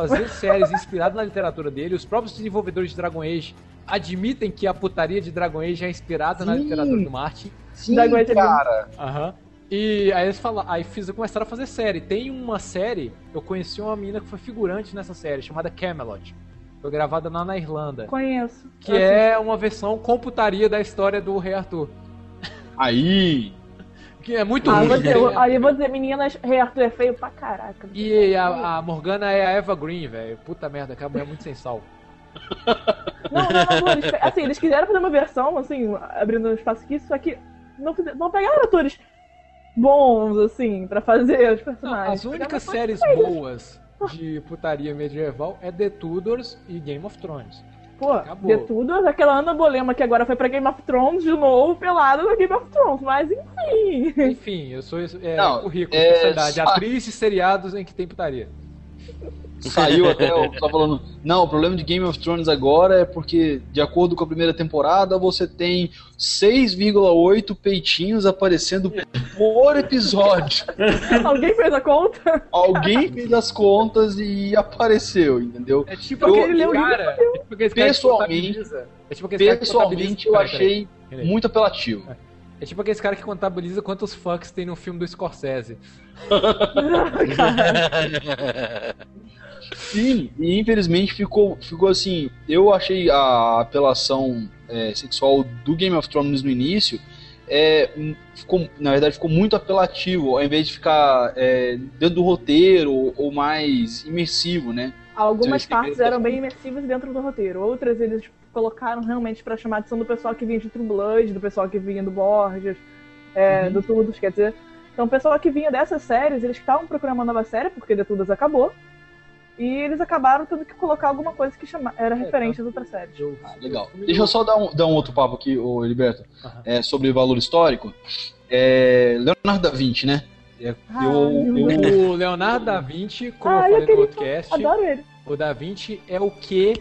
fazer séries inspiradas na literatura dele. Os próprios desenvolvedores de Dragon Age admitem que a putaria de Dragon Age é inspirada Sim. na literatura do Martin. Sim, Dragon Age cara. Aham. E aí eles falaram, aí fiz, começaram a fazer série. Tem uma série, eu conheci uma menina que foi figurante nessa série, chamada Camelot. Foi gravada lá na Irlanda. Conheço. Que é uma versão com putaria da história do Rei Arthur. Aí! Que é muito ah, ruim. Vou dizer, aí eu vou dizer, meninas, Rei Arthur é feio pra caraca. E a, a Morgana é a Eva Green, velho. Puta merda, que a mulher é muito sem sal. Não, não, não, eles, assim, eles quiseram fazer uma versão, assim, abrindo um espaço aqui, só que não, não pegaram atores bons, assim, pra fazer os personagens. As únicas séries boas de putaria medieval é The Tudors e Game of Thrones. Pô, Acabou. The Tudors, aquela Ana Bolema que agora foi pra Game of Thrones de novo, pelada no Game of Thrones, mas enfim. Enfim, eu sou é, não, currículo, é, especialidade, atriz e seriados em que tem putaria. Saiu até, eu tava falando, não, o problema de Game of Thrones agora é porque, de acordo com a primeira temporada, você tem 6,8 peitinhos aparecendo por episódio. Alguém fez a conta? Alguém fez as contas e apareceu, entendeu? É tipo eu, aquele cara, é tipo aquele pessoalmente, é tipo pessoalmente eu achei muito apelativo. É tipo aquele cara que contabiliza quantos fucks tem no filme do Scorsese. Sim, e infelizmente ficou, ficou assim. Eu achei a apelação é, sexual do Game of Thrones no início. É, ficou, na verdade, ficou muito apelativo, ao invés de ficar é, dentro do roteiro ou, ou mais imersivo, né? Algumas partes eram bem imersivas dentro do roteiro, outras eles colocaram realmente para chamar a atenção do pessoal que vinha de True Blood, do pessoal que vinha do Borges, é, uhum. do Tudos, quer dizer. Então, o pessoal que vinha dessas séries, eles estavam procurando uma nova série, porque The Tudas acabou. E eles acabaram tendo que colocar alguma coisa que chama... era é, referente tá. às outras séries. Ah, legal. Deixa eu só dar um, dar um outro papo aqui, ô Heriberto, uhum. é, sobre valor histórico. É, Leonardo da Vinci, né? É, ah, eu, eu... O Leonardo da Vinci, como ah, eu falei no outro cast, adoro ele. o da Vinci é o que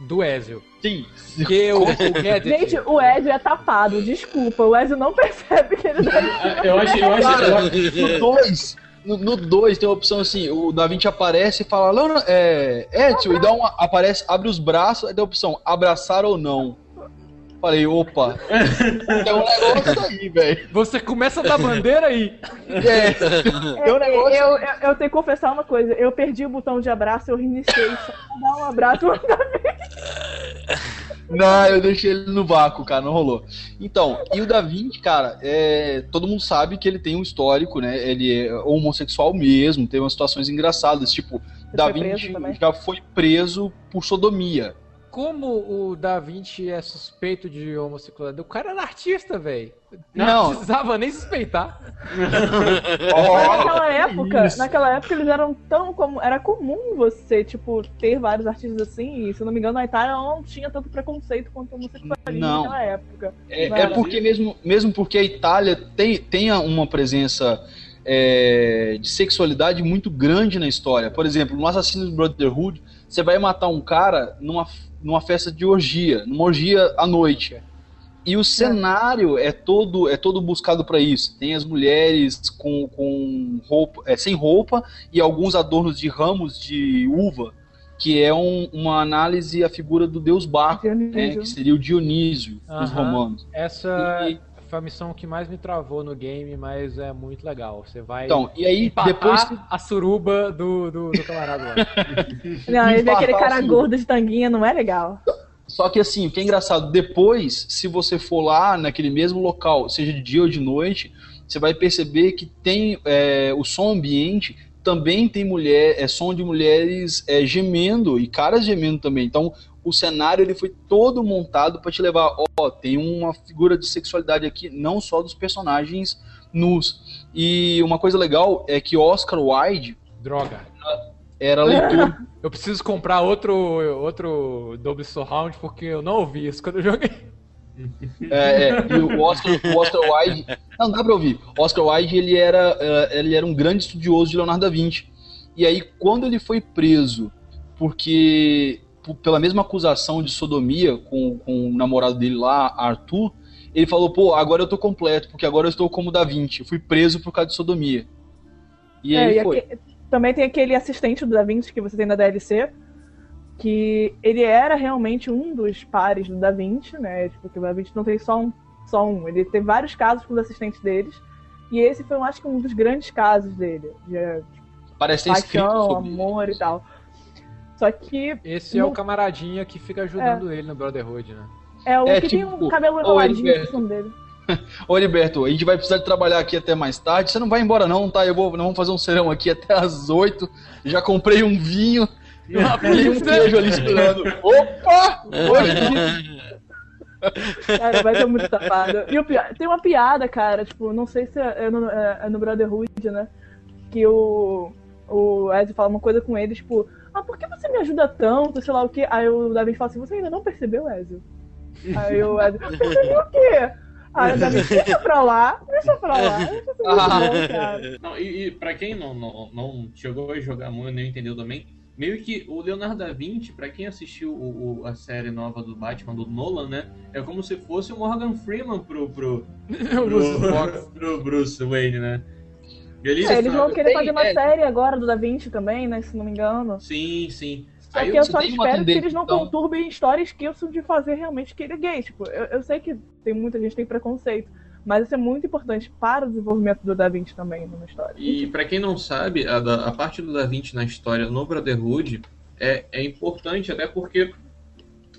do Ezio. Sim. Porque o, o. Gente, o Ezio é tapado, desculpa. O Ezio não percebe que ele Ah, Eu acho, eu acho, eu acho- No 2, no 2 tem a opção assim, o Da Vinci aparece e fala, não, não, é, Ezio, e dá uma, aparece, abre os braços, aí tem a opção, abraçar ou não. Falei, opa, tem um negócio aí, velho. Você começa da bandeira aí. É, tem um negócio eu, eu, eu tenho que confessar uma coisa. Eu perdi o botão de abraço, eu reiniciei só pra dar um abraço. Não, eu deixei ele no vácuo, cara, não rolou. Então, e o Da Vinci, cara, é, todo mundo sabe que ele tem um histórico, né? Ele é homossexual mesmo, tem umas situações engraçadas, tipo, Da foi preso Vinci também? já foi preso por sodomia. Como o Da Vinci é suspeito de homossexualidade? O cara era artista, velho. Não. precisava nem suspeitar. Mas naquela época, isso. naquela época eles eram tão como. Era comum você, tipo, ter vários artistas assim, e se eu não me engano, na Itália não tinha tanto preconceito quanto homossexualismo Não. naquela época. É, Não é porque mesmo, mesmo porque a Itália tem, tem uma presença é, de sexualidade muito grande na história. Por exemplo, no Assassin's Brotherhood, você vai matar um cara numa, numa festa de orgia, numa orgia à noite. E o cenário é todo é todo buscado para isso. Tem as mulheres com, com roupa, é, sem roupa e alguns adornos de ramos de uva, que é um- uma análise à figura do deus Baco, né, que seria o Dionísio dos romanos. Essa E- foi a missão que mais me travou no game, mas é muito legal. Você vai Então, e aí depois que- a suruba do, do, do camarada lá. Não, ele Empatar aquele cara assim. gordo de tanguinha, não é legal. Só que assim, o que é engraçado, depois, se você for lá naquele mesmo local, seja de dia ou de noite, você vai perceber que tem é, o som ambiente também tem mulher, é som de mulheres é, gemendo e caras gemendo também. Então, o cenário ele foi todo montado para te levar, ó, tem uma figura de sexualidade aqui, não só dos personagens nus. E uma coisa legal é que Oscar Wilde Droga. era leitor Eu preciso comprar outro, outro Dolby Surround porque eu não ouvi isso quando eu joguei. É, é, e o Oscar, o Oscar Wilde. Não, dá pra ouvir. Oscar Wilde ele era, eh, ele era um grande estudioso de Leonardo da Vinci. E aí, quando ele foi preso, porque pela mesma acusação de sodomia com, com o namorado dele lá, Arthur, ele falou: pô, agora eu tô completo, porque agora eu estou como Da Vinci. Eu fui preso por causa de sodomia. E É, aí foi. aque- também tem aquele assistente do Da Vinci que você tem na DLC, que ele era realmente um dos pares do Da Vinci, né? Tipo, que o Da Vinci não tem só um, só um. Ele teve vários casos com os assistentes deles. E esse foi, eu acho que, um dos grandes casos dele. De Parece ter escrito paixão, sobre isso. amor e tal. Só que Esse é o camaradinha que fica ajudando ele no Brotherhood, né? é o É, que tem tipo, um cabelo enroladinho no nome dele. Ô, Heriberto, a gente vai precisar de trabalhar aqui até mais tarde. Você não vai embora, não, tá? Eu vou, nós vamos fazer um serão aqui até às 8. Já comprei um vinho. Tem um queijo ali esperando. Opa! Hoje Cara, vai ser muito safado. E o pior, tem uma piada, cara, tipo, não sei se é no, é- é no Brotherhood, né? Que o, o Ezio fala uma coisa com ele, tipo, ah, por que você me ajuda tanto? Sei lá o quê. Aí o Davi fala assim, você ainda não percebeu, Ezio? Aí o Ezio, percebeu o quê? Aí o Davi, deixa pra lá, deixa pra lá. Deixa Ah. cara. Não, e, e pra quem não, não, não chegou a jogar muito, nem entendeu também, meio que o Leonardo da Vinci, pra quem assistiu o- o- a série nova do Batman, do Nolan, né? É como se fosse o Morgan Freeman pro, pro, O Lucius Fox. pro, pro Bruce Wayne, né? E ali É, eles vão querer tem- fazer uma é. série agora do Da Vinci também, né? Se não me engano. Sim, sim. Só Aí que eu só espero que eles não então- conturbem histórias que eu de fazer realmente que ele é gay. Tipo, eu, eu sei que tem muita gente que tem preconceito, mas isso é muito importante para o desenvolvimento do Da Vinci também numa história. E pra quem não sabe, a, da- a parte do Da Vinci na história no Brotherhood é, é importante até porque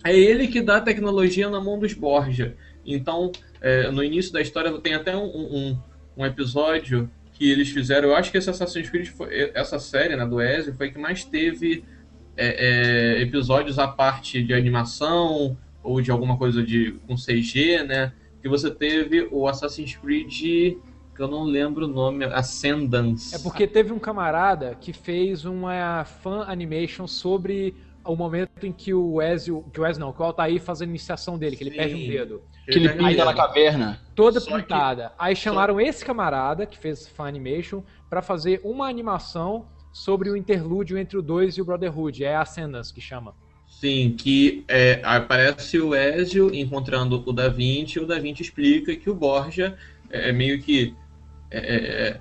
é ele que dá a tecnologia na mão dos Borgia. Então, é, no início da história tem até um, um, um episódio que eles fizeram. Eu acho que esse Assassin's Creed, foi, essa série né, do Ezio, foi que mais teve é, é, episódios à parte de animação ou de alguma coisa de com CG, né? Que você teve o Assassin's Creed que eu não lembro o nome, Ascendance. É porque teve um camarada que fez uma fan animation sobre o momento em que o Ezio, que o Ezio não, que o Altair faz a iniciação dele, que ele Sim. perde um dedo. que ele pinta na dedo. caverna. Toda Só que- pintada. Aí chamaram esse camarada, que fez fan animation, pra fazer uma animação sobre o interlúdio entre o 2 e o Brotherhood. É a Ascendance que chama. Sim, que é, aparece o Ezio encontrando o Da Vinci, e o Da Vinci explica que o Borgia é, meio que é, é,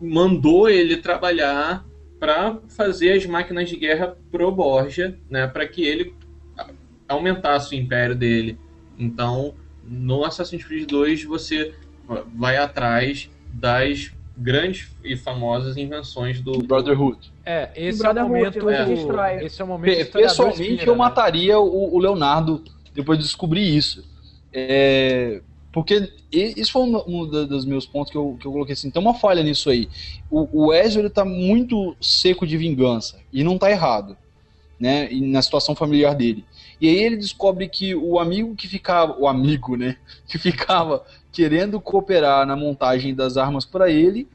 mandou ele trabalhar para fazer as máquinas de guerra pro Borgia, né, para que ele aumentasse o império dele. Então, no Assassin's Creed 2 você vai atrás das grandes e famosas invenções do Brotherhood. É, esse O é o Brotherhood, momento. destrói. Esse é o momento. Pessoalmente, eu né? mataria o, o Leonardo depois de descobrir isso. É, porque isso foi um, um dos meus pontos que eu, que eu coloquei assim. Tem uma falha nisso aí. O, o Ezio ele tá muito seco de vingança. E não tá errado. Né, na situação familiar dele. E aí ele descobre que o amigo que ficava, o amigo, né, que ficava querendo cooperar na montagem das armas para ele,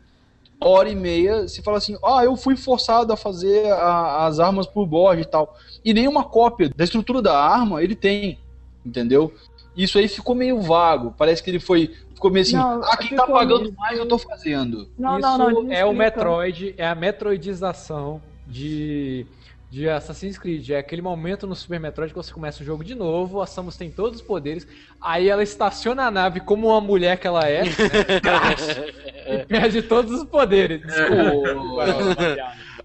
hora e meia se fala assim: "Ah, eu fui forçado a fazer a- as armas por Borges e tal". E nenhuma cópia da estrutura da arma ele tem, entendeu? Isso aí ficou meio vago. Parece que ele foi ficou meio assim: Não, "Ah, quem tá pagando meio- mais eu tô fazendo". Não, Isso não, não. é o. Metroid, é a metroidização de, de Assassin's Creed. É aquele momento no Super Metroid que você começa o jogo de novo, a Samus tem todos os poderes, aí ela estaciona a nave como uma mulher que ela é, né, e perde todos os poderes. Desculpa,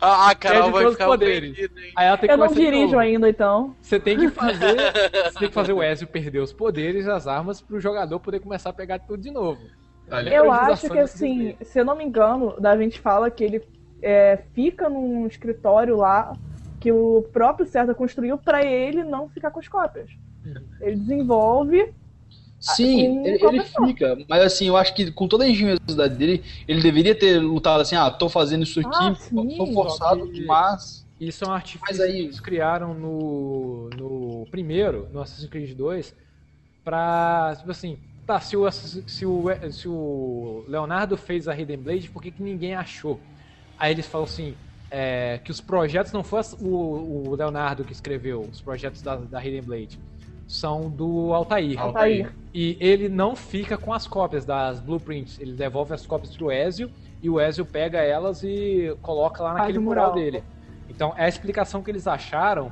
rapaziada. A, a Carol Perde vai todos os ficar poderes. ofendida, hein? Aí ela tem que Eu não dirijo ainda, então. Você tem que fazer, você tem que fazer o Ezio perder os poderes, as armas, pro jogador poder começar a pegar tudo de novo. Olha, Eu acho que assim, se eu não me engano, Da Vinci fala que ele é, fica num escritório lá que o próprio César construiu pra ele não ficar com as cópias. Ele desenvolve. Sim, com ele, ele fica, mas assim, eu acho que com toda a engenhosidade dele, ele deveria ter lutado assim, ah, tô fazendo isso aqui, Ah, sim. sou forçado, que- mas Isso é um artifício aí- que eles criaram no, no primeiro, no Assassin's Creed 2, pra, tipo assim, tá, se o, se o, se o Leonardo fez a Hidden Blade, por que, que ninguém achou? Aí eles falam assim, é, que os projetos não foi o, o Leonardo que escreveu, os projetos da, da Hidden Blade, são do Altair. Altair. E ele não fica com as cópias das blueprints, ele devolve as cópias pro Ezio, e o Ezio pega elas e coloca lá naquele mural mural. dele. Então é a explicação que eles acharam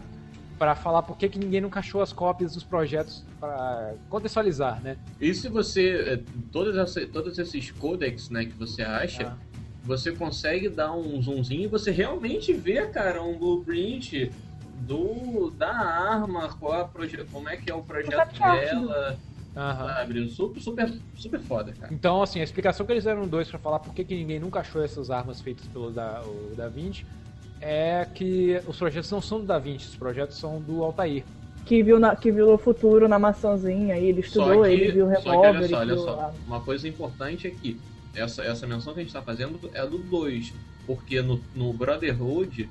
pra falar por que, que ninguém nunca achou as cópias dos projetos para contextualizar, né? E se você. é, Todos, essa- todos esses codecs né, que você acha, Ah. você consegue dar um zoomzinho e você realmente vê, cara, um blueprint do, da arma, qual a proje- como é que é o projeto dela, Aham. sabe? Super, super, super foda, cara. Então, assim, a explicação que eles deram no 2 pra falar por que, que ninguém nunca achou essas armas feitas pelo da, o Da Vinci é que os projetos não são do Da Vinci, os projetos são do Altair. Que viu, na, que viu o futuro na maçãzinha, e ele estudou, ele viu o só que olha revólver, só, olha só. a- Uma coisa importante é que essa, essa menção que a gente está fazendo é do 2. Porque no, no Brotherhood,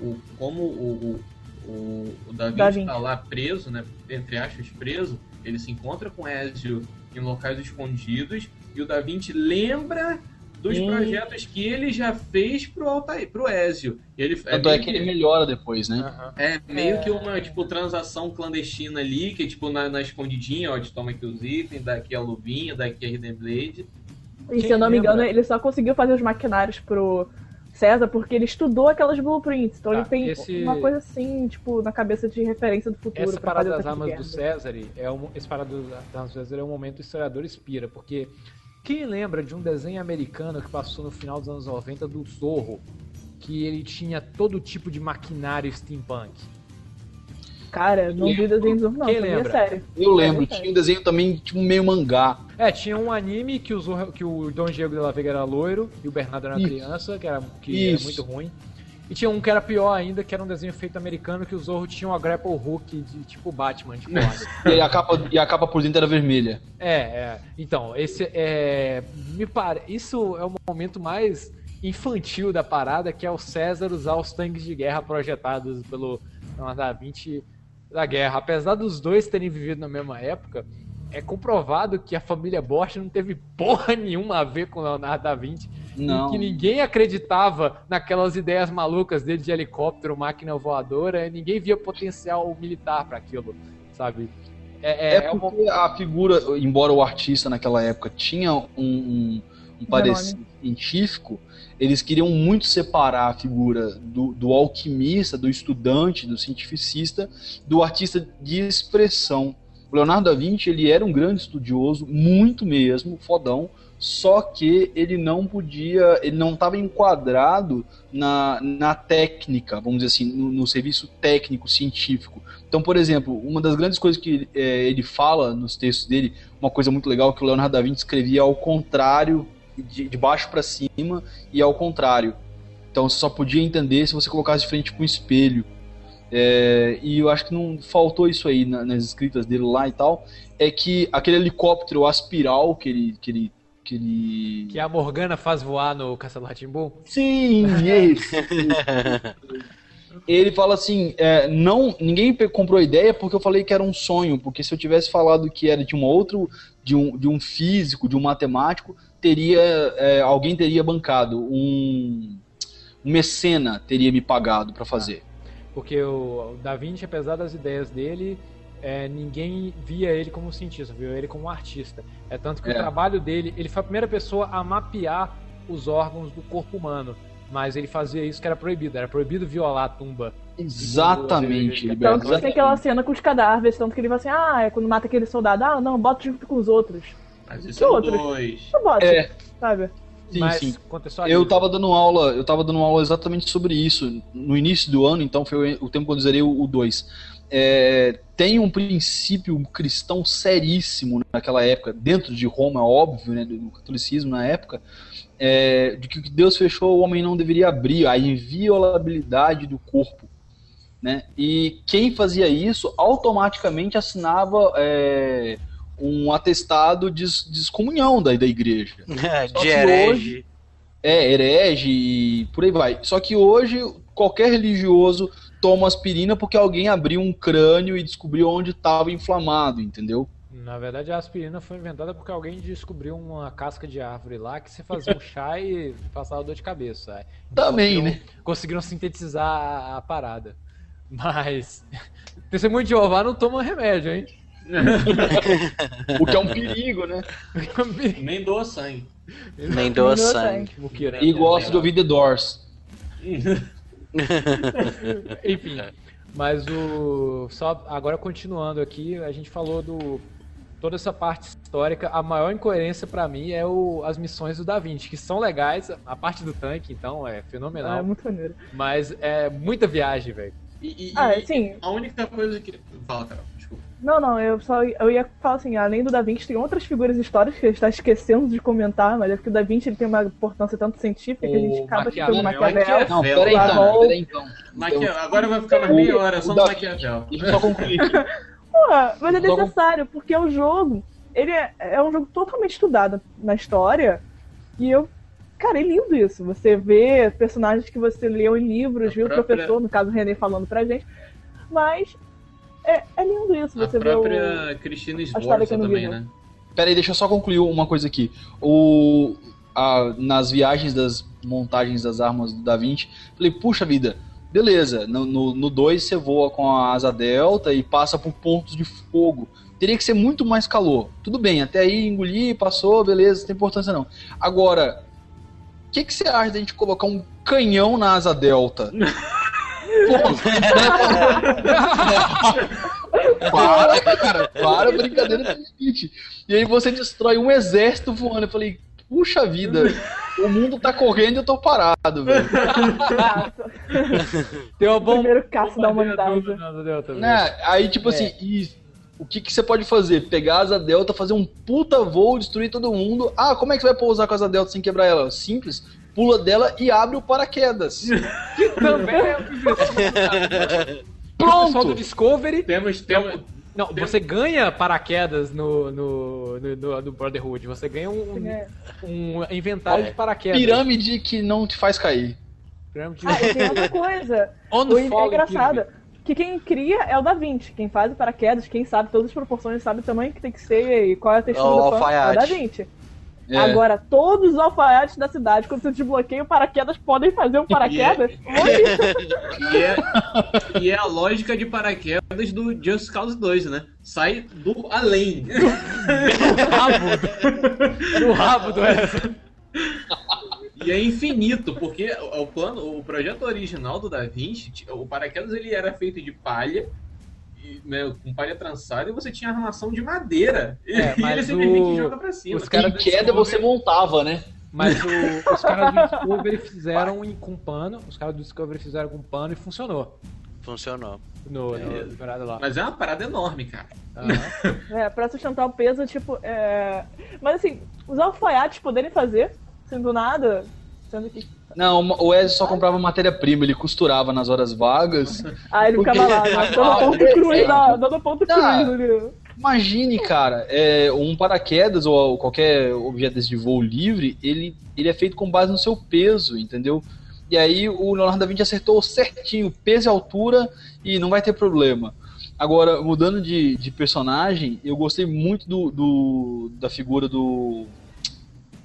o, como o, o, o, o Da Da Vinci Vinci. está lá preso, né? Entre aspas, preso, ele se encontra com Ezio em locais escondidos e o Da Vinci lembra dos projetos que ele já fez pro Altair, pro Ezio. Ele, tanto é meio que ele melhora depois, né? é meio que uma, tipo, transação clandestina ali, que tipo, na, na escondidinha, ó, te toma aqui os itens, daqui a luvinha, daqui a Hidden Blade. E Quem se eu não me lembra? engano, ele só conseguiu fazer os maquinários pro César porque ele estudou aquelas blueprints. Então Tá, ele tem esse- uma coisa assim, tipo, na cabeça de referência do futuro Essa parada das armas do. César é um, esse parada das armas do César é um momento que o historiador inspira, porque quem lembra de um desenho americano que passou no final dos anos 90 do Zorro, que ele tinha todo tipo de maquinário steampunk? Cara, não vi desenho do não, Quem é lembra? sério. Eu lembro, É, tinha um desenho também, tipo, meio mangá. É, tinha um anime que o, Zorro, que o Dom Diego de la Vega era loiro e o Bernardo era uma Isso. criança, que, era, que era muito ruim. E tinha um que era pior ainda, que era um desenho feito americano, que o Zorro tinha uma grapple hook de tipo Batman de foda. E a capa, e a capa por dentro era vermelha. É, é. Então, esse é. Me pare... Isso é o momento mais infantil da parada, que é o César usar os tanques de guerra projetados pelo Leonardo da Vinci da guerra. Apesar dos dois terem vivido na mesma época, é comprovado que a família Bosch não teve porra nenhuma a ver com o Leonardo da Vinci. Não. E que ninguém acreditava naquelas ideias malucas dele de helicóptero, máquina voadora, e ninguém via potencial militar para aquilo, sabe? É, É, é, é um porque a figura, embora o artista naquela época tinha um, um, um parecer científico, eles queriam muito separar a figura do, do alquimista, do estudante, do cientificista, do artista de expressão. O Leonardo da Vinci ele era um grande estudioso, muito mesmo, fodão, só que ele não podia, ele não estava enquadrado na, na técnica, vamos dizer assim, no, no, serviço técnico científico. Então, por exemplo, uma das grandes coisas que é, ele fala nos textos dele, uma coisa muito legal que o Leonardo da Vinci escrevia ao contrário, de, de baixo para cima e ao contrário. Então, você só podia entender se você colocasse de frente com um espelho. É, e eu acho que não faltou isso aí na, nas escritas dele lá e tal. É que aquele helicóptero aspiral que ele, que ele que ele. Que a Morgana faz voar no Castelo Ratimbu? Sim, é isso. ele fala assim: é, não, ninguém comprou a ideia porque eu falei que era um sonho, porque se eu tivesse falado que era de um outro, de um, de um físico, de um matemático, teria é, alguém teria bancado, um, um mecena teria me pagado para fazer. Porque o Da Vinci, apesar das ideias dele, é, ninguém via ele como cientista, viu ele como um artista. É tanto que é. o trabalho dele, ele foi a primeira pessoa a mapear os órgãos do corpo humano. Mas ele fazia isso que era proibido, era proibido violar a tumba. Exatamente, Tanto que tem aquela cena com os cadáveres, tanto que ele vai assim, ah, é quando mata aquele soldado, ah, não, bota junto com os outros. Mas isso que é outros? dois. Não bota, é. sabe? Sim, Mas, sim. Eu tava dando aula, eu tava dando aula exatamente sobre isso no início do ano, então foi o tempo quando eu zerei o 2 é, tem um princípio cristão seríssimo naquela época, dentro de Roma, óbvio, né, do catolicismo na época, é, de que o que Deus fechou o homem não deveria abrir, a inviolabilidade do corpo. Né? E quem fazia isso automaticamente assinava é, um atestado de, de excomunhão da, da igreja. de herege. Hoje, é, herege e por aí vai. Só que hoje qualquer religioso toma aspirina porque alguém abriu um crânio e descobriu onde estava inflamado, entendeu? Na verdade, a aspirina foi inventada porque alguém descobriu uma casca de árvore lá que se fazia um chá e passava dor de cabeça. Também, conseguiram, né? Conseguiram sintetizar a, a parada. Mas. Testemunho de Jeová não toma remédio, hein? o que é um perigo, né? Nem doa sangue. Nem doa sangue. sangue. E gosto de ouvir The Doors. Enfim. Mas o. Só agora continuando aqui, a gente falou do. Toda essa parte histórica, a maior incoerência para mim é o, as missões do Da Vinci, que são legais, a parte do tanque, então, é fenomenal. Ah, é muito maneiro. Mas é muita viagem, velho. E, e, ah, sim. A única coisa que. Fala, Carol. Não, não, eu só eu ia falar assim, além do Da Vinci, tem outras figuras históricas que a gente está esquecendo de comentar, mas é porque o Da Vinci ele tem uma importância tanto científica o que a gente acaba esquecendo Maquiavel. Não, peraí então, peraí então. Maquiavel. Agora vai ficar mais meia hora só no Maquiavel. Deixa eu só concluir. Pô, mas é necessário, porque o jogo, ele é, é um jogo totalmente estudado na história, e eu Cara, é lindo isso. Você vê personagens que você leu em livros, a viu própria... o professor, no caso o René falando pra gente. Mas é, é lindo isso, você a própria o... Cristina Sforza também, né? Pera aí, deixa eu só concluir uma coisa aqui. O, a, nas viagens das montagens das armas do Da Vinci, falei, puxa vida, beleza, no 2 você voa com a asa delta e passa por pontos de fogo. Teria que ser muito mais calor. Tudo bem, até aí engoli, passou, beleza, não tem importância não. Agora, o que, que você acha da gente colocar um canhão na asa delta? para, cara, para, brincadeira do limite. E aí você destrói um exército voando. Eu falei, puxa vida, o mundo tá correndo e eu tô parado, velho. Tem uma bomba. Primeiro caça da humanidade. Né? Aí, tipo assim, e o que, que você pode fazer? Pegar a asa delta, fazer um puta voo, destruir todo mundo. Ah, como é que você vai pousar com a asa delta sem quebrar ela? Simples pula dela e abre o paraquedas. que também é Pronto! do Discovery. Temos, temos, não, temos... você ganha paraquedas no, no, no, no Brotherhood. Você ganha um, um inventário de paraquedas. Pirâmide que não te faz cair. Pirâmide... Ah, e tem outra coisa. o, é engraçado. Que quem cria é o Da Vinci. Quem faz o paraquedas, quem sabe todas as proporções, sabe o tamanho que tem que ser e qual é a textura oh, do pano, é o Da Vinci. É. Agora, todos os alfaiates da cidade, quando você desbloqueia o paraquedas, podem fazer um paraquedas? E é, e, é, e é a lógica de paraquedas do Just Cause 2, né? Sai do além. do rabo do, rabo do. E é infinito, porque o plano, o projeto original do Da Vinci, o paraquedas ele era feito de palha, né, com palha trançada, e você tinha armação de madeira. É, e mas ele simplesmente o- joga pra cima. os caras Em queda você montava, né? Mas o- os caras do Discovery fizeram em- com pano, os caras do Discovery fizeram com pano e funcionou. Funcionou. No, no, no lá. Mas é uma parada enorme, cara. Aham. É, pra sustentar o peso, tipo. É... Mas assim, os alfaiates poderem fazer, sendo do nada, sendo que. Não, o Wesley só comprava matéria-prima, ele costurava nas horas vagas. Ah, ele Porque- ficava lá, dando Ah, ponto é- cruz, é- dando ponto Ah. cruz. Imagine, cara, é, um paraquedas ou qualquer objeto desse de voo livre, ele, ele é feito com base no seu peso, entendeu? E aí o Leonardo da Vinci acertou certinho, peso e altura, e não vai ter problema. Agora, mudando de, de personagem, eu gostei muito do, do- da figura do.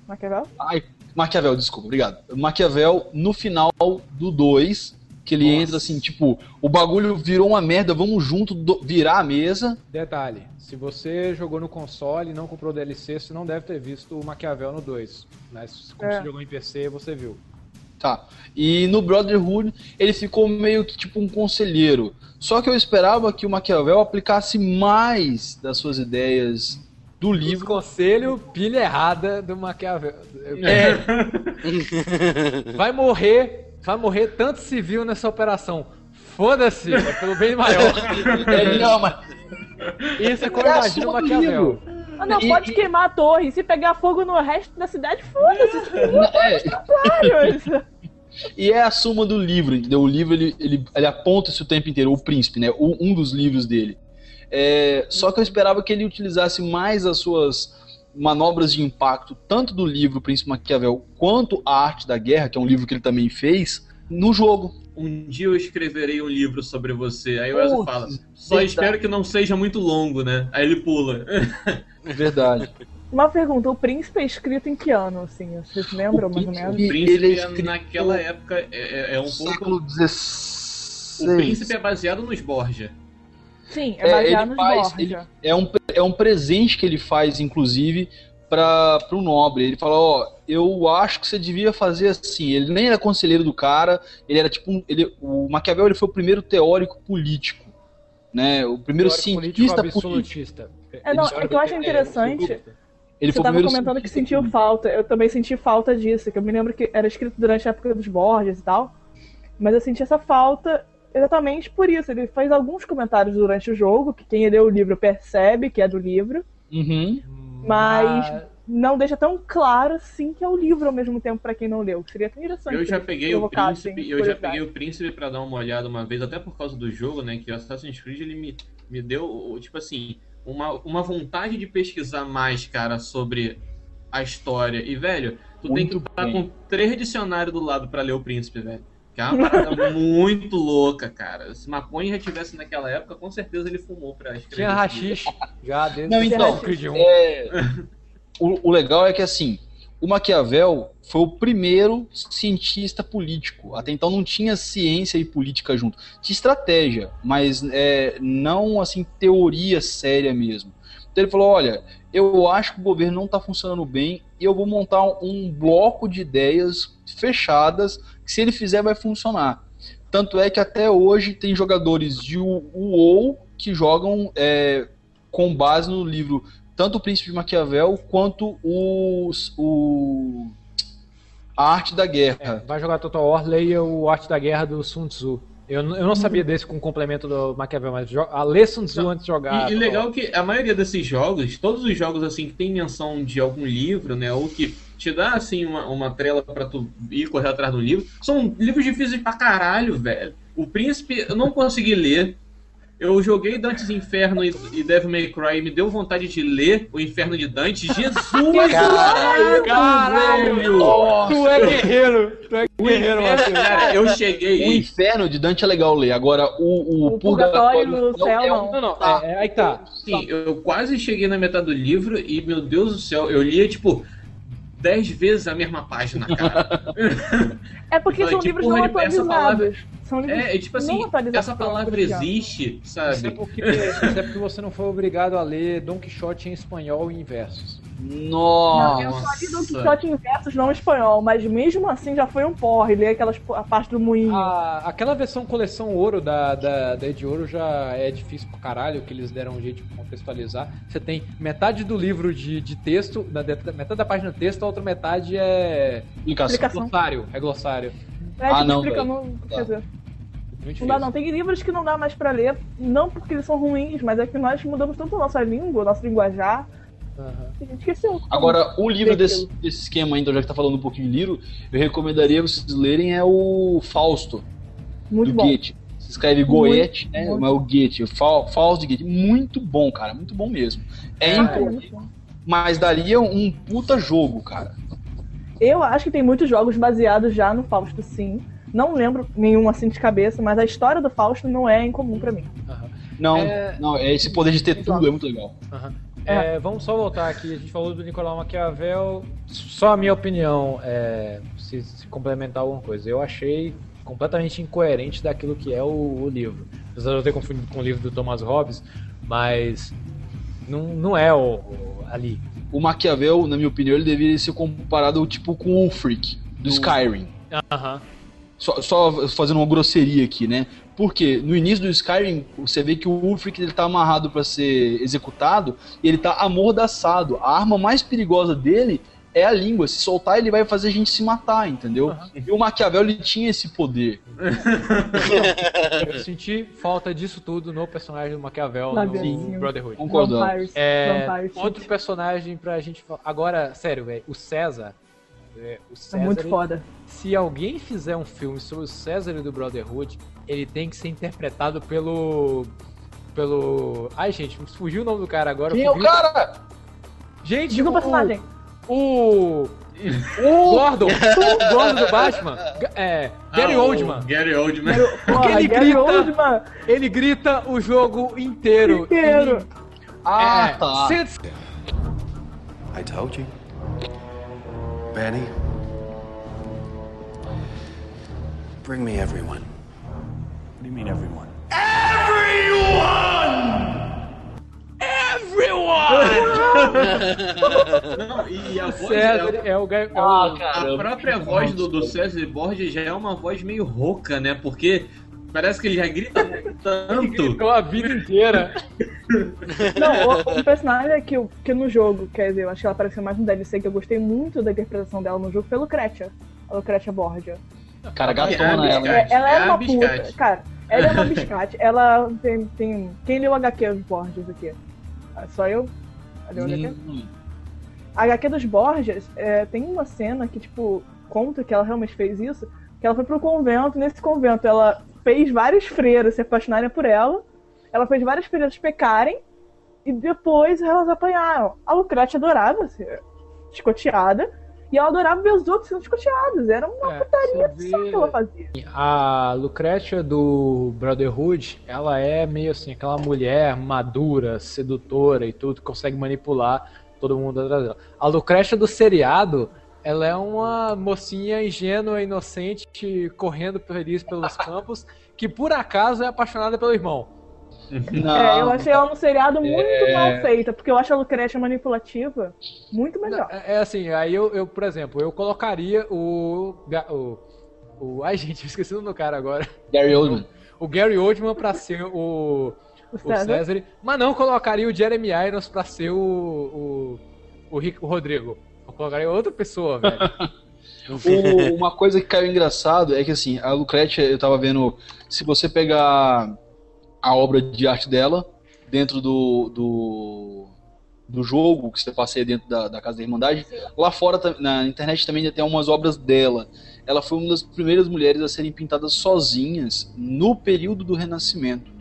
Maquiavel? Ai, Maquiavel, desculpa, obrigado. Maquiavel no final do 2, que ele entra assim, tipo, o bagulho virou uma merda, vamos junto do- virar a mesa. Detalhe, se você jogou no console e não comprou o DLC, você não deve ter visto o Maquiavel no 2. Mas como É. você jogou em PC, você viu. Tá. E no Brotherhood ele ficou meio que tipo um conselheiro. Só que eu esperava que o Maquiavel aplicasse mais das suas ideias do Livro conselho, pilha errada do Maquiavel. É, Vai morrer, vai morrer tanto civil nessa operação. Foda-se, é pelo bem maior. é, não, mas Isso é como É imagina o Maquiavel. livro. Ah, não, E- pode e- queimar a torre. Se pegar fogo no resto da cidade, foda-se. Tipo, é, e é a suma do livro, entendeu? O livro ele, ele, ele aponta isso o tempo inteiro, o príncipe, né? O- um dos livros dele. É, só que eu esperava que ele utilizasse mais as suas manobras de impacto, tanto do livro Príncipe Maquiavel quanto a Arte da Guerra, que é um livro que ele também fez, no jogo. Um dia eu escreverei um livro sobre você. Aí o Wesley Putz, fala, só verdade. espero que não seja muito longo, né? Aí ele pula. Verdade. Uma pergunta, o príncipe é escrito em que ano, assim? Vocês lembram, mais ou menos? O príncipe, Ele é é- escrito naquela época, é, é- é um pouco... século O XVI. príncipe é baseado nos Borgia. Sim, é É, baseado ele nos faz- Borgia. É um, é um presente que ele faz, inclusive, para o nobre. Ele fala, ó, eu acho que você devia fazer assim. Ele nem era conselheiro do cara, ele era tipo um, ele, o Maquiavel ele foi o primeiro teórico político, né? O primeiro Teórico político cientista político. absolutista. É, não, Teórico é que eu acho é, interessante. Ele Você foi o tava primeiro comentando que sentiu político. falta. Eu também senti falta disso, que eu me lembro que era escrito durante a época dos Borges e tal. Mas eu senti essa falta exatamente por isso. Ele faz alguns comentários durante o jogo, que quem lê o livro percebe que é do livro, Uhum. mas não deixa tão claro assim que é o livro ao mesmo tempo pra quem não leu. Seria tão interessante. Eu já eles peguei o príncipe, eu já peguei o príncipe pra dar uma olhada uma vez, até por causa do jogo, né? Que o Assassin's Creed ele me, me deu, tipo assim, uma, uma vontade de pesquisar mais, cara, sobre a história. E, velho, tu tem que Muito estar com três dicionários do lado pra ler o príncipe, velho. Que é uma parada muito louca, cara. Se Maconha já tivesse naquela época, com certeza ele fumou pra escrever. Tinha rachixe já desde Não, então, Assassin's Creed 1. É, o, o legal é que assim, o Maquiavel foi o primeiro cientista político. Até então não tinha ciência e política junto. Tinha estratégia, mas é, não assim teoria séria mesmo. Então ele falou: olha, eu acho que o governo não está funcionando bem e eu vou montar um bloco de ideias fechadas se ele fizer vai funcionar. Tanto é que até hoje tem jogadores de UOL que jogam é, com base no livro tanto o Príncipe de Maquiavel quanto os, o a Arte da É, Guerra. vai jogar Total War, leia o Arte da Guerra do Sun Tzu. Eu, eu não sabia desse com complemento do Maquiavel, mas a ler Sun Tzu antes de jogar. E, e Total legal que a maioria desses jogos, todos os jogos assim que tem menção de algum livro, né, ou que te dá assim uma, uma trela pra tu ir correr atrás do livro, são livros difíceis pra caralho, velho. O Príncipe eu não consegui ler. Eu joguei Dantes Inferno e, Devil May Cry e me deu vontade de ler o Inferno de Dante. Jesus! Caralho, Caralho! velho! Tu é guerreiro! Tu é guerreiro, Matheus. Cara, eu O cheguei. Inferno de Dante é legal ler. Agora, o, o, O Purgatório no céu, é um- não. Não, não, é, é, aí tá. Sim, eu quase cheguei na metade do livro e, meu Deus do céu, eu lia tipo. Dez vezes a mesma página, cara. É porque são livros não palavra- atualizados. São livros É, tipo assim, não atualizados essa palavra existe, Isso é sabe? porque, isso é porque você não foi obrigado a ler Don Quixote em espanhol e em versos. Não, eu Nossa. só li Don Quixote em versos, não em espanhol, mas mesmo assim já foi um porre ler aquelas, a parte do moinho. A- aquela versão coleção ouro da, da, da Ed Ouro já é difícil pra caralho, que eles deram um jeito de contextualizar. Você tem metade do livro de, de texto, metade da página de texto, a outra metade é. Explicação. glossário. É glossário. É, Ah, não, explicando- não dá não. Tem livros que não dá mais pra ler, não porque eles são ruins, mas é que nós mudamos tanto a nossa língua, nosso linguajar, gente esqueceu. Agora, o livro desse, desse esquema ainda, já que tá falando um pouquinho de livro, eu recomendaria vocês lerem é o Fausto, Muito do bom. Goethe. Se escreve Goethe, né? muito. Mas o Goethe, o Fa- Fausto de Goethe. Muito bom, cara, muito bom mesmo. É, Ah, é mas daria um puta jogo, cara. Eu acho que tem muitos jogos baseados já no Fausto, sim. Não lembro nenhum assim de cabeça, mas a história do Fausto não é incomum pra mim. Não, É- não, é esse poder de ter tudo é muito legal. Aham. É, vamos só voltar aqui. A gente falou do Nicolau Maquiavel. Só a minha opinião, é, se, se complementar alguma coisa. Eu achei completamente incoerente daquilo que é o, o livro. Apesar de eu ter confundido com o livro do Thomas Hobbes, mas não, não é o, o- ali. O Maquiavel, na minha opinião, ele deveria ser comparado tipo com o Freak, do Skyrim. Aham. Só, só fazendo uma grosseria aqui, né? Porque no início do Skyrim, você vê que o Ulfric ele tá amarrado para ser executado e ele tá amordaçado. A arma mais perigosa dele é a língua. Se soltar, ele vai fazer a gente se matar, entendeu? E o Maquiavel ele tinha esse poder. Eu senti falta disso tudo no personagem do Maquiavel no Brotherhood. Concordamos. Vampires, É, Vampires, outro personagem pra gente falar. Agora, sério, velho, o César. é, o é César muito ele- foda. Se alguém fizer um filme sobre o César do Brotherhood, ele tem que ser interpretado pelo. Pelo. Ai, gente, fugiu o nome do cara agora. Quem é o cara? Gente, Diga o personagem. O. O Gordon! O Gordon do Batman! É. Gary Ah, Oldman! Gary Oldman. Porra, ele Gary grita- Oldman Ele grita o jogo inteiro. inteiro. Ele- Ah, é, tá. sente- I told you. Benny. Bring me everyone. What do you mean, everyone? Não, e a voz César é- é o. É o- Ah, A própria voz do, do César Borges já é uma voz meio rouca, né? Porque parece que ele já grita Ele tanto. gritou a vida inteira. Não, o, o personagem que, eu- que no jogo, quer dizer, eu acho que ela apareceu mais no DLC, que eu gostei muito da interpretação dela no jogo, foi a Lucretia. A Lucretia Borgia. Cara, gatona É, ela. É, ela é é uma biscate. puta. Cara, ela é uma biscate. ela tem, tem. Quem leu o HQ Borges aqui? Só eu? A HQ dos Borges é, tem uma cena que, tipo, conta que ela realmente fez isso. Que ela foi pro convento, nesse convento ela fez vários freiras se apaixonarem por ela. Ela fez várias freiras pecarem. E depois elas apanharam. A Lucretia adorava ser escoteada. E ela adorava ver os outros sendo escoteados. Era uma É, putaria só que ela fazia. A Lucretia do Brotherhood, ela é meio assim, aquela mulher madura, sedutora e tudo, que consegue manipular todo mundo atrás dela. A Lucretia do seriado, ela é uma mocinha ingênua, inocente, correndo feliz pelos campos, que por acaso é apaixonada pelo irmão. Não, É, eu achei ela no seriado muito mal feita, porque eu acho a Lucretia manipulativa muito melhor. É, é assim, aí eu, eu, por exemplo, eu colocaria o. O, o ai, gente, eu esqueci o nome do cara agora. Gary Oldman. O Gary Oldman pra ser o. O o César. Mas não colocaria o Jeremy Irons pra ser o, o, o, Rick, o Rodrigo. Eu colocaria outra pessoa, velho. O- uma coisa que caiu engraçado é que assim, a Lucretia, eu tava vendo, se você pegar a obra de arte dela dentro do, do, do jogo que você passeia dentro da, da Casa da Irmandade, lá fora na internet também tem umas obras dela. Ela foi uma das primeiras mulheres a serem pintadas sozinhas no período do Renascimento.